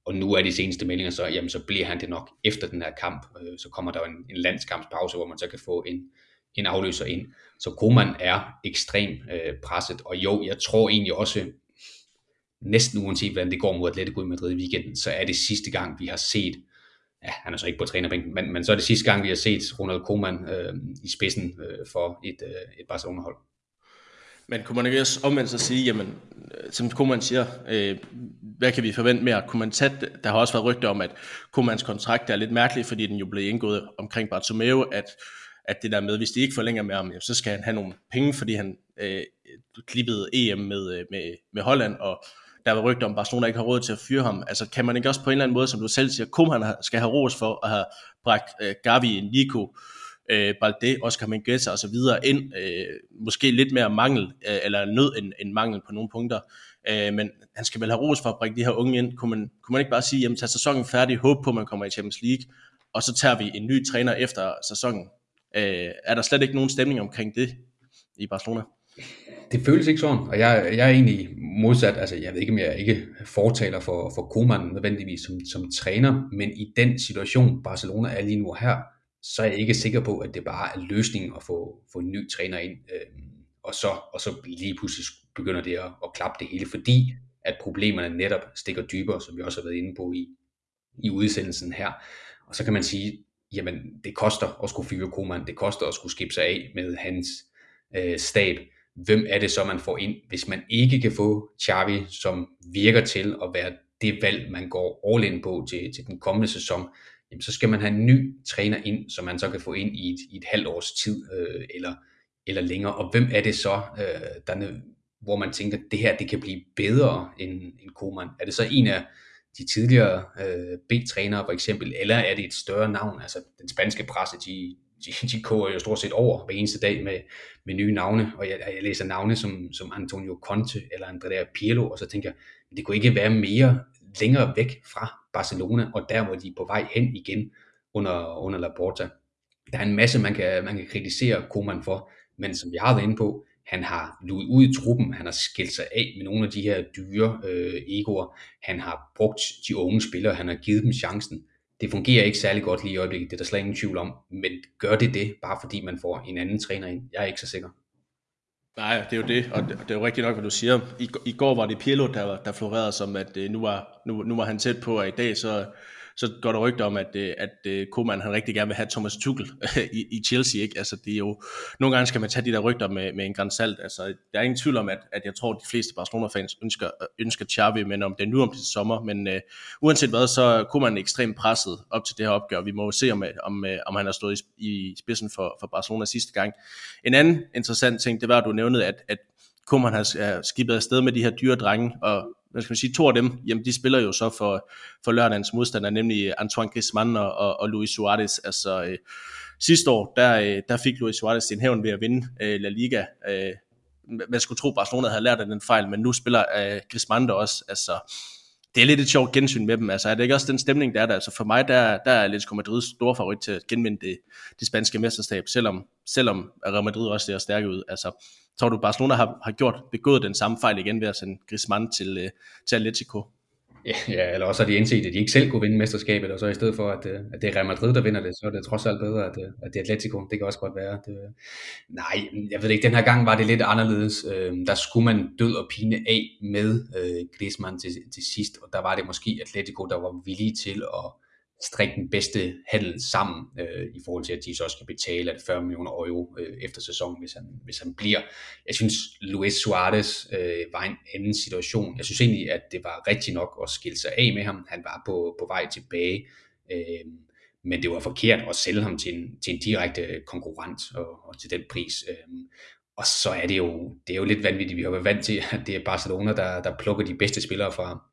Og nu er de seneste meldinger så, jamen så bliver han det nok efter den her kamp. Øh, så kommer der jo en, en landskampspause, hvor man så kan få en, en afløser ind. Så Koman er ekstremt øh, presset. Og jo, jeg tror egentlig også, næsten uanset hvordan det går mod Atletico i Madrid i weekenden, så er det sidste gang, vi har set ja, han er så ikke på trænerbænken, men, men så er det sidste gang, vi har set Ronald Koeman øh, i spidsen øh, for et, øh, et Barcelona-hold. Men kunne man ikke også omvendt så sige, jamen, øh, som Koeman siger, øh, hvad kan vi forvente mere? Kunne man tage, der har også været rygter om, at Koemans kontrakt er lidt mærkelig, fordi den jo blev indgået omkring Bartomeu, at, at det der med, hvis de ikke forlænger med ham, så skal han have nogle penge, fordi han øh, klippede EM med, øh, med, med Holland, og der var rygter om, Barcelona ikke har råd til at fyre ham. Altså kan man ikke også på en eller anden måde, som du selv siger, Koeman skal have ros for at have bragt øh, Gavi, Nico, øh, Balde, Oscar Menghesa og så videre ind, øh, måske lidt mere mangel, øh, eller nød end, end mangel på nogle punkter, øh, men han skal vel have ros for at bringe de her unge ind. Kunne man, kunne man ikke bare sige, jamen tag sæsonen færdig, håb på, at man kommer i Champions League, og så tager vi en ny træner efter sæsonen. Øh, er der slet ikke nogen stemning omkring det i Barcelona? Det føles ikke sådan, og jeg, jeg er egentlig modsat, altså jeg ved ikke, om jeg ikke fortaler for, for Koeman nødvendigvis som, som træner, men i den situation, Barcelona er lige nu her, så er jeg ikke sikker på, at det bare er løsningen at få, få en ny træner ind, øh, og, så, og så lige pludselig begynder det at, at klappe det hele, fordi at problemerne netop stikker dybere, som vi også har været inde på i, i udsendelsen her. Og så kan man sige, jamen det koster at skulle fyre Koeman, det koster at skulle skifte sig af med hans øh, stab. Hvem er det så, man får ind, hvis man ikke kan få Xavi, som virker til at være det valg, man går all in på til, til den kommende sæson, jamen, så skal man have en ny træner ind, som man så kan få ind i et, i et halvt års tid, øh, eller, eller længere. Og hvem er det så, øh, der, hvor man tænker, at det her det kan blive bedre end, end Koeman? Er det så en af de tidligere øh, B-trænere for eksempel, eller er det et større navn? Altså den spanske presse, de, de, de koger jo stort set over hver eneste dag med, med nye navne, og jeg, jeg læser navne som, som Antonio Conte eller Andrea Pirlo, og så tænker jeg, det kunne ikke være mere længere væk fra Barcelona, og der hvor de er på vej hen igen under, under Laporta. Der er en masse, man kan, man kan kritisere Koeman for, men som vi har været inde på, han har luet ud i truppen, han har skilt sig af med nogle af de her dyre øh, egoer, han har brugt de unge spillere, han har givet dem chancen. Det fungerer ikke særlig godt lige i øjeblikket, det er der slet ingen tvivl om, men gør det det, bare fordi man får en anden træner ind? Jeg er ikke så sikker. Nej, det er jo det, og det, det er jo rigtigt nok, hvad du siger. I, i går var det Pirlo, der, der florerede som, at øh, nu var, nu, nu var han tæt på, at i dag så så går der rygter om, at, øh, at øh, Koeman han rigtig gerne vil have Thomas Tuchel i, i Chelsea. Ikke? Altså, det er jo, nogle gange skal man tage de der rygter med, med en græns salt. Altså, der er ingen tvivl om, at, at jeg tror, at de fleste Barcelona-fans ønsker, ønsker Xavi, men om det er nu om det sommer. Men uh, uanset hvad, så kunne man ekstremt presset op til det her opgør. Vi må jo se, om, om, om han har stået i, i spidsen for, for Barcelona sidste gang. En anden interessant ting, det var, at du nævnede, at, at Koeman har skibet afsted med de her dyre drenge, og hvad skal man sige, to af dem, jamen de spiller jo så for, for lørdagens modstander, nemlig Antoine Griezmann og, og, og Luis Suarez. Altså øh, sidste år, der, øh, der fik Luis Suarez sin hævn ved at vinde øh, La Liga. Øh, man skulle tro, at Barcelona havde lært af den fejl, men nu spiller øh, Griezmann der også. Altså, det er lidt et sjovt gensyn med dem. Altså, er det ikke også den stemning, der er der? Altså, for mig, der, der er Atletico Madrid stor favorit til at genvinde det, det spanske mesterskab, selvom, selvom Real Madrid også ser stærke ud. Altså, Tror du, Barcelona har, har gjort, begået den samme fejl igen ved at sende Griezmann til, øh, til Atletico? Ja, eller også har de indset, at de ikke selv kunne vinde mesterskabet, og så i stedet for, at, øh, at det er Real Madrid, der vinder det, så er det trods alt bedre, at, øh, at det er Atletico. Det kan også godt være. Det, øh, nej, jeg ved ikke, den her gang var det lidt anderledes. Øhm, der skulle man død og pine af med Griezmann til, til sidst, og der var det måske Atletico, der var villige til at strikke den bedste handel sammen øh, i forhold til, at de så skal betale at 40 millioner euro øh, efter sæsonen, hvis han, hvis han bliver. Jeg synes, Luis Suarez øh, var en anden situation. Jeg synes egentlig, at det var rigtigt nok at skille sig af med ham. Han var på, på vej tilbage, øh, men det var forkert at sælge ham til en, til en direkte konkurrent og, og til den pris. Øh, og så er det jo, det er jo lidt vanvittigt. Vi har været vant til, at det er Barcelona, der, der plukker de bedste spillere fra,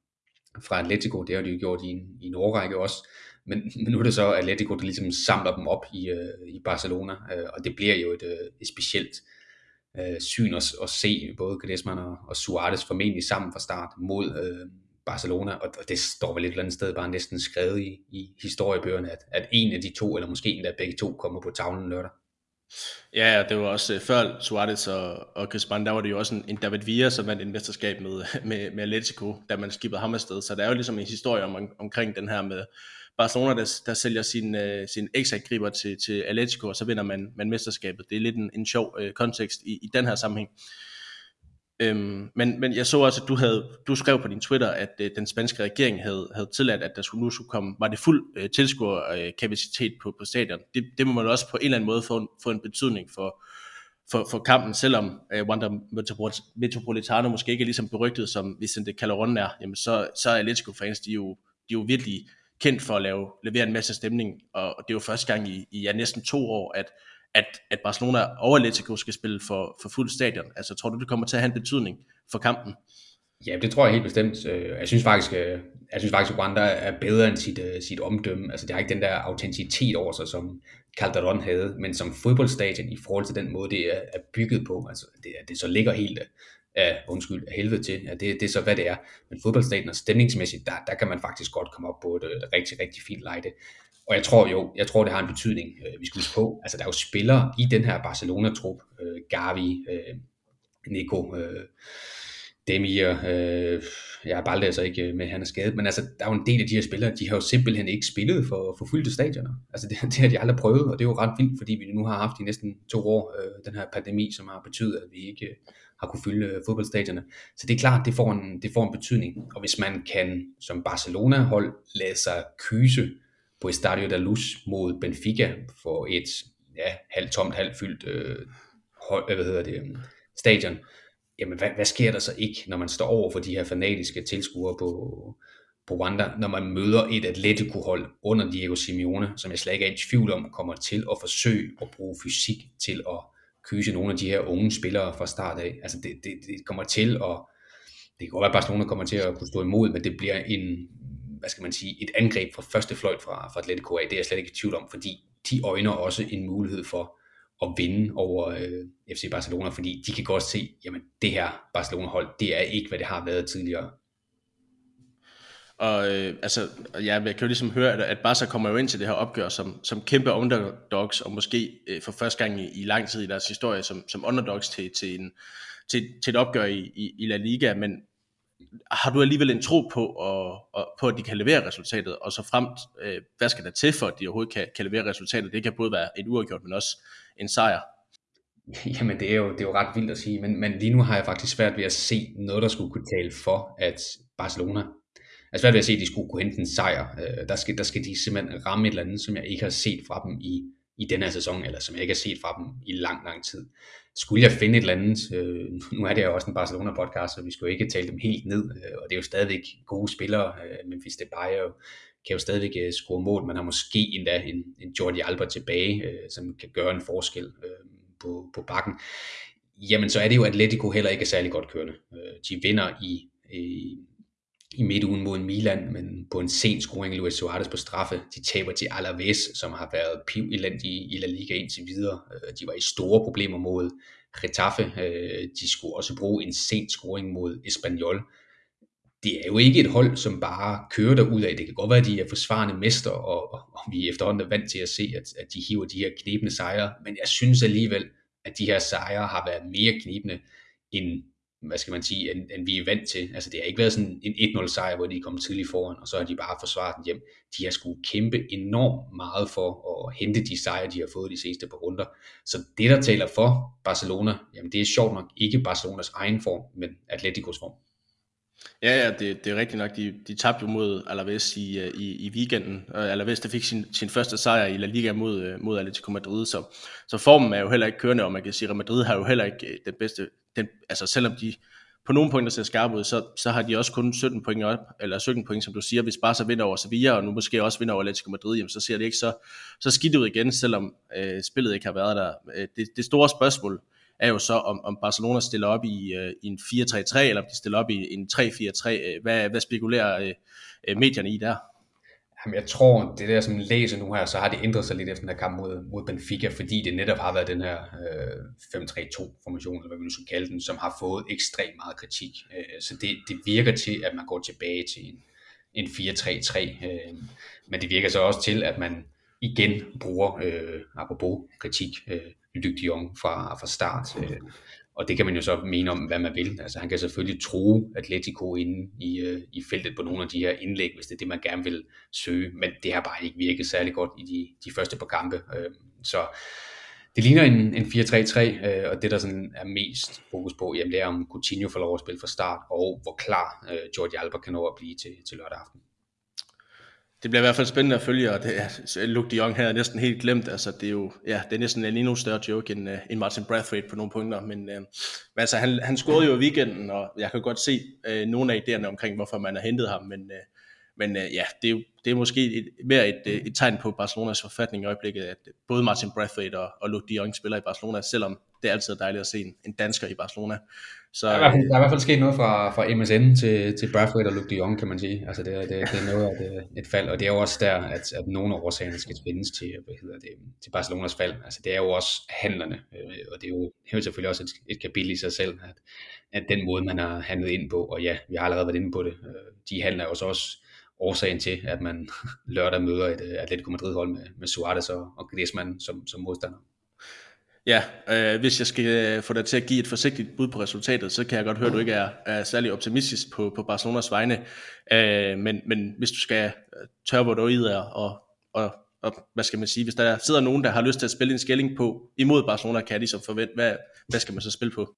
fra Atletico. Det har de jo gjort i en, i en årrække også. Men, men nu er det så Atletico, der ligesom samler dem op i, øh, i Barcelona, øh, og det bliver jo et, øh, et specielt øh, syn at, at se både Griezmann og, og Suarez formentlig sammen fra start mod øh, Barcelona, og, og det står vel et eller andet sted bare næsten skrevet i, i historiebøgerne, at, at en af de to, eller måske endda begge to, kommer på tavlen lørdag. Ja, det var også uh, før Suarez og, og Griezmann, der var det jo også en, en David Villa, som vandt en mesterskab med, med, med Atletico, da man skibede ham afsted. Så der er jo ligesom en historie om, omkring den her med, Barcelona, der, der sælger sin, øh, sin ex-angriber til, til Atletico, og så vinder man, man mesterskabet. Det er lidt en, en sjov øh, kontekst i, i den her sammenhæng. Øhm, men, men jeg så også, at du, havde, du skrev på din Twitter, at øh, den spanske regering havde, havde tilladt, at der skulle, nu skulle komme, var det fuld øh, tilskuerkapacitet på, på stadion. Det, det må man også på en eller anden måde få en, få en betydning for, for, for kampen, selvom øh, Wanda Metropolitano måske ikke er ligesom berygtet, som Vicente Calderon er, jamen så, så er Atletico-fans, de er jo, de er jo virkelig kendt for at lave, levere en masse stemning, og det er jo første gang i, i ja, næsten to år, at, at, at Barcelona og Atletico skal spille for, for fuld stadion. Altså tror du, det kommer til at have en betydning for kampen? Ja, det tror jeg helt bestemt. Øh, jeg synes faktisk, øh, jeg synes faktisk, at Rwanda er bedre end sit, øh, sit omdømme. Altså, det har ikke den der autenticitet over sig, som Calderon havde, men som fodboldstadion i forhold til den måde, det er, er bygget på. Altså, det, det så ligger helt af, undskyld, af helvede til. Ja, det, det er så, hvad det er. Men fodboldstaten og stemningsmæssigt, der, der kan man faktisk godt komme op på et, et rigtig, rigtig fint lejde. Og jeg tror jo, jeg tror, det har en betydning. Øh, vi skal huske på, altså der er jo spillere i den her Barcelona-trup, øh, Gavi, øh, Nico, Demir, øh, jeg er bare så ikke med, han er skadet, men altså, der er jo en del af de her spillere, de har jo simpelthen ikke spillet for, for fyldte stadioner. Altså, det, det har de aldrig prøvet, og det er jo ret vildt, fordi vi nu har haft i næsten to år øh, den her pandemi, som har betydet, at vi ikke øh, har kunne fylde øh, fodboldstadierne. Så det er klart, det får, en, det får en betydning. Og hvis man kan, som Barcelona-hold, lade sig kyse på Estadio da Luz mod Benfica for et ja, halvt tomt, halvt fyldt øh, hold, øh, hvad hedder det, stadion, jamen hvad, hvad sker der så ikke, når man står over for de her fanatiske tilskuere på, på Rwanda, når man møder et Atletico-hold under Diego Simeone, som jeg slet ikke er i tvivl om, kommer til at forsøge at bruge fysik til at kyse nogle af de her unge spillere fra start af. Altså det, det, det kommer til at, det kan godt være, at Barcelona kommer til at kunne stå imod, men det bliver en, hvad skal man sige, et angreb fra første fløjt fra, fra Atletico af. Det er jeg slet ikke i tvivl om, fordi de øjner også en mulighed for at vinde over øh, FC Barcelona, fordi de kan godt se, jamen det her Barcelona-hold, det er ikke, hvad det har været tidligere. Og øh, altså, ja, jeg kan jo ligesom høre, at, at Barca kommer jo ind til det her opgør som, som kæmpe underdogs, og måske øh, for første gang i, i lang tid i deres historie som, som underdogs til, til, en, til, til et opgør i, i, i La Liga, men har du alligevel en tro på, og, og, på at de kan levere resultatet, og så fremt, øh, hvad skal der til for, at de overhovedet kan, kan levere resultatet? Det kan både være et uafgjort, men også en sejr. Jamen det er, jo, det er jo ret vildt at sige, men, men lige nu har jeg faktisk svært ved at se noget, der skulle kunne tale for, at Barcelona er svært ved at se, at de skulle kunne hente en sejr. Øh, der, skal, der skal de simpelthen ramme et eller andet, som jeg ikke har set fra dem i, i den her sæson, eller som jeg ikke har set fra dem i lang, lang tid. Skulle jeg finde et eller andet, øh, nu er det jo også en Barcelona-podcast, så vi skal jo ikke tale dem helt ned, øh, og det er jo stadigvæk gode spillere, øh, Memphis Depay jo, kan jo stadigvæk øh, score mål, man har måske endda en, en Jordi Alba tilbage, øh, som kan gøre en forskel øh, på, på bakken. Jamen så er det jo Atletico heller ikke særlig godt kørende. Øh, de vinder i, i i midtugen mod Milan, men på en sen scoring Luis Suarez på straffe. De taber til Alaves, som har været piv elendige i La Liga indtil videre. Øh, de var i store problemer mod Getafe. Øh, de skulle også bruge en sen scoring mod Espanyol. Det er jo ikke et hold, som bare kører derud af. Det kan godt være, at de er forsvarende mester, og, og vi efterhånden er vant til at se, at, at de hiver de her knebende sejre. Men jeg synes alligevel, at de her sejre har været mere knibende end hvad skal man sige, end, end vi er vant til. Altså det har ikke været sådan en 1-0 sejr, hvor de er kommet tidligt foran, og så har de bare forsvaret den hjem. De har skulle kæmpe enormt meget for at hente de sejre, de har fået de seneste par runder. Så det, der taler for Barcelona, jamen det er sjovt nok ikke Barcelonas egen form, men Atleticos form. Ja, ja, det, det er rigtigt nok. De, de tabte jo mod Alaves i, øh, i, i weekenden. Og Alaves der fik sin, sin første sejr i La Liga mod, øh, mod Atletico Madrid, så, så formen er jo heller ikke kørende, og man kan sige, at Madrid har jo heller ikke øh, den bedste, den, altså selvom de på nogle punkter ser skarpe ud, så, så har de også kun 17 point op, eller 17 point, som du siger, hvis Barca vinder over Sevilla, og nu måske også vinder over Atletico Madrid, jamen, så ser det ikke så, så skidt ud igen, selvom øh, spillet ikke har været der. Øh, det, det store spørgsmål er jo så, om, om Barcelona stiller op i, øh, i en 4-3-3, eller om de stiller op i en 3-4-3. Øh, hvad, hvad spekulerer øh, medierne i der? Jamen, jeg tror, det der, som læser nu her, så har det ændret sig lidt efter den her kamp mod, mod Benfica, fordi det netop har været den her øh, 5-3-2-formation, eller hvad vi nu skal kalde den, som har fået ekstremt meget kritik. Øh, så det, det virker til, at man går tilbage til en, en 4-3-3, øh, men det virker så også til, at man igen bruger, øh, apropos kritik, øh, Luc de Jong fra, fra start. Øh, og det kan man jo så mene om, hvad man vil. Altså han kan selvfølgelig tro Atletico inde i, øh, i feltet på nogle af de her indlæg, hvis det er det, man gerne vil søge. Men det har bare ikke virket særlig godt i de, de første par kampe. Øh, så det ligner en, en 4-3-3, øh, og det der sådan er mest fokus på, jamen det er om Coutinho får lov at spille fra start, og hvor klar øh, Jordi Alba kan nå at blive til, til lørdag aften det bliver i hvert fald spændende at følge, og det, er, Luke de Jong her er næsten helt glemt, altså det er jo, ja, det er næsten en endnu større joke end, uh, end Martin Brathwaite på nogle punkter, men, uh, men altså han, han scorede jo i weekenden, og jeg kan godt se uh, nogle af idéerne omkring, hvorfor man har hentet ham, men, uh, men øh, ja, det er, det er måske et, mere et, øh, et tegn på Barcelonas forfatning i øjeblikket, at øh, både Martin Braithwaite og, og Luke de Jong spiller i Barcelona, selvom det er altid dejligt at se en, en dansker i Barcelona. Så, der, er i hvert fald, der er i hvert fald sket noget fra, fra MSN til, til Braithwaite og Luke de Jong, kan man sige. Altså det, det, det er noget af et, øh, et fald, og det er jo også der, at, at nogle af årsagerne skal findes til, hvad hedder det, til Barcelonas fald. Altså det er jo også handlerne, og det er jo, det er jo selvfølgelig også et, et kapitel i sig selv, at, at den måde, man har handlet ind på, og ja, vi har allerede været inde på det, de handler jo også årsagen til, at man lørdag møder et uh, Atletico Madrid-hold med, med Suarez og, og Griezmann som, som modstander. Ja, øh, hvis jeg skal øh, få dig til at give et forsigtigt bud på resultatet, så kan jeg godt høre, at du ikke er, er særlig optimistisk på, på Barcelonas vegne. Øh, men, men hvis du skal øh, tørre hvor du i og, og, og, hvad skal man sige, hvis der sidder nogen, der har lyst til at spille en skælling på imod Barcelona, kan de så forvente, hvad, hvad skal man så spille på?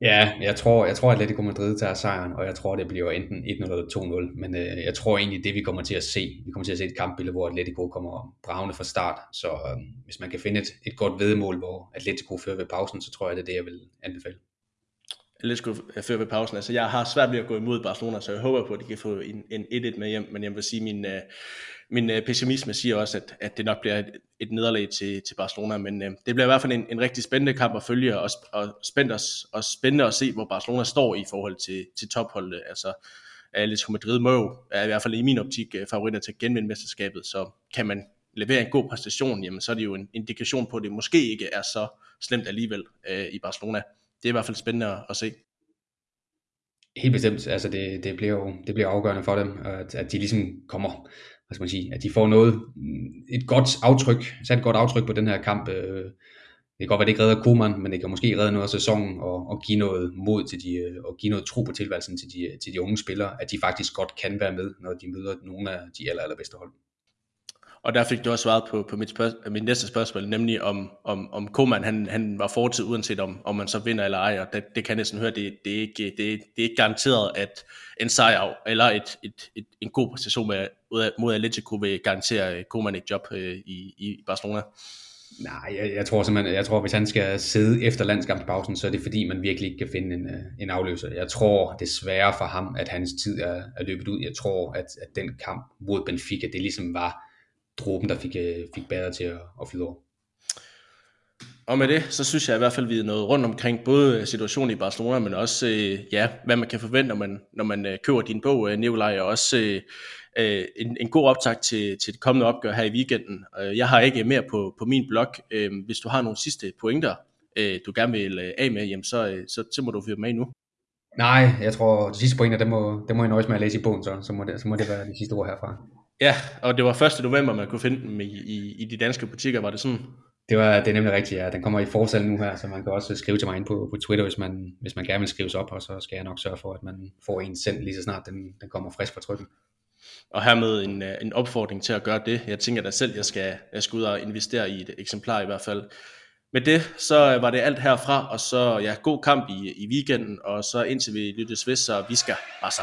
Ja, jeg tror, jeg tror Atletico Madrid tager sejren, og jeg tror, det bliver enten 1-0 eller 2-0. Men øh, jeg tror egentlig, det vi kommer til at se, vi kommer til at se et kampbillede, hvor Atletico kommer bravende fra start. Så øh, hvis man kan finde et, et godt vedmål, hvor Atletico fører ved pausen, så tror jeg, det er det, jeg vil anbefale. Atletico fører ved pausen. Altså, jeg har svært ved at gå imod Barcelona, så jeg håber på, at de kan få en, en 1-1 med hjem. Men jeg vil sige, min, øh, min øh, pessimisme siger også, at, at det nok bliver et, et nederlag til, til Barcelona, men øh, det bliver i hvert fald en, en rigtig spændende kamp at følge, og, og, spændende, og spændende at se, hvor Barcelona står i forhold til, til topholdet. Altså, Atletico Madrid må er i hvert fald i min optik øh, favoritter til at genvinde mesterskabet, så kan man levere en god præstation, jamen så er det jo en indikation på, at det måske ikke er så slemt alligevel øh, i Barcelona. Det er i hvert fald spændende at se. Helt bestemt, altså det, det, bliver jo det bliver afgørende for dem, at, at de ligesom kommer hvad skal man sige, at de får noget, mm, et godt aftryk, sat et godt aftryk på den her kamp. Øh, det kan godt være, det ikke redder Koeman, men det kan måske redde noget af sæsonen og, og give noget mod til de, øh, og give noget tro på tilværelsen til de, til de unge spillere, at de faktisk godt kan være med, når de møder nogle af de aller, allerbedste hold. Og der fik du også svaret på, på mit, spørg- mit næste spørgsmål, nemlig om, om, om Koeman han, han var fortid, uanset om, om man så vinder eller ej, og det, det kan jeg næsten høre, det, det, er ikke, det, det er ikke garanteret, at en sejr eller et, et, et, en god præstation med, mod Atletico vil garantere Koeman et job øh, i, i Barcelona. Nej, jeg, jeg tror simpelthen, jeg tror, hvis han skal sidde efter landskampspausen, så er det fordi, man virkelig ikke kan finde en, øh, en afløser. Jeg tror desværre for ham, at hans tid er, er løbet ud. Jeg tror, at, at den kamp mod Benfica, det ligesom var dråben, der fik, øh, fik bæret til at, at flyde over. Og med det, så synes jeg i hvert fald, vi er nået rundt omkring både situationen i Barcelona, men også, øh, ja, hvad man kan forvente, når man, når man øh, køber din bog, øh, Nikolaj, og også øh, øh en, en god optag til, til det kommende opgør her i weekenden. Øh, jeg har ikke mere på, på min blog. Øh, hvis du har nogle sidste pointer, øh, du gerne vil øh, af med, jamen så, øh, så, så må du fyre med nu. Nej, jeg tror, de sidste pointer, det må, det må jeg nøjes med at læse i bogen, så, så, må det, så må det være de sidste ord herfra. Ja, og det var 1. november, man kunne finde dem i, i, i de danske butikker, var det sådan? Det, var, det er nemlig rigtigt, ja. Den kommer i forsalg nu her, så man kan også skrive til mig ind på, på Twitter, hvis man, hvis man gerne vil skrives op, og så skal jeg nok sørge for, at man får en sendt lige så snart den, den kommer frisk fra trykken. Og hermed en, øh, en opfordring til at gøre det. Jeg tænker da selv, jeg skal, jeg skal ud og investere i et eksemplar i hvert fald. Med det, så var det alt herfra, og så ja, god kamp i, i weekenden, og så indtil vi lyttes ved, så vi skal bare så.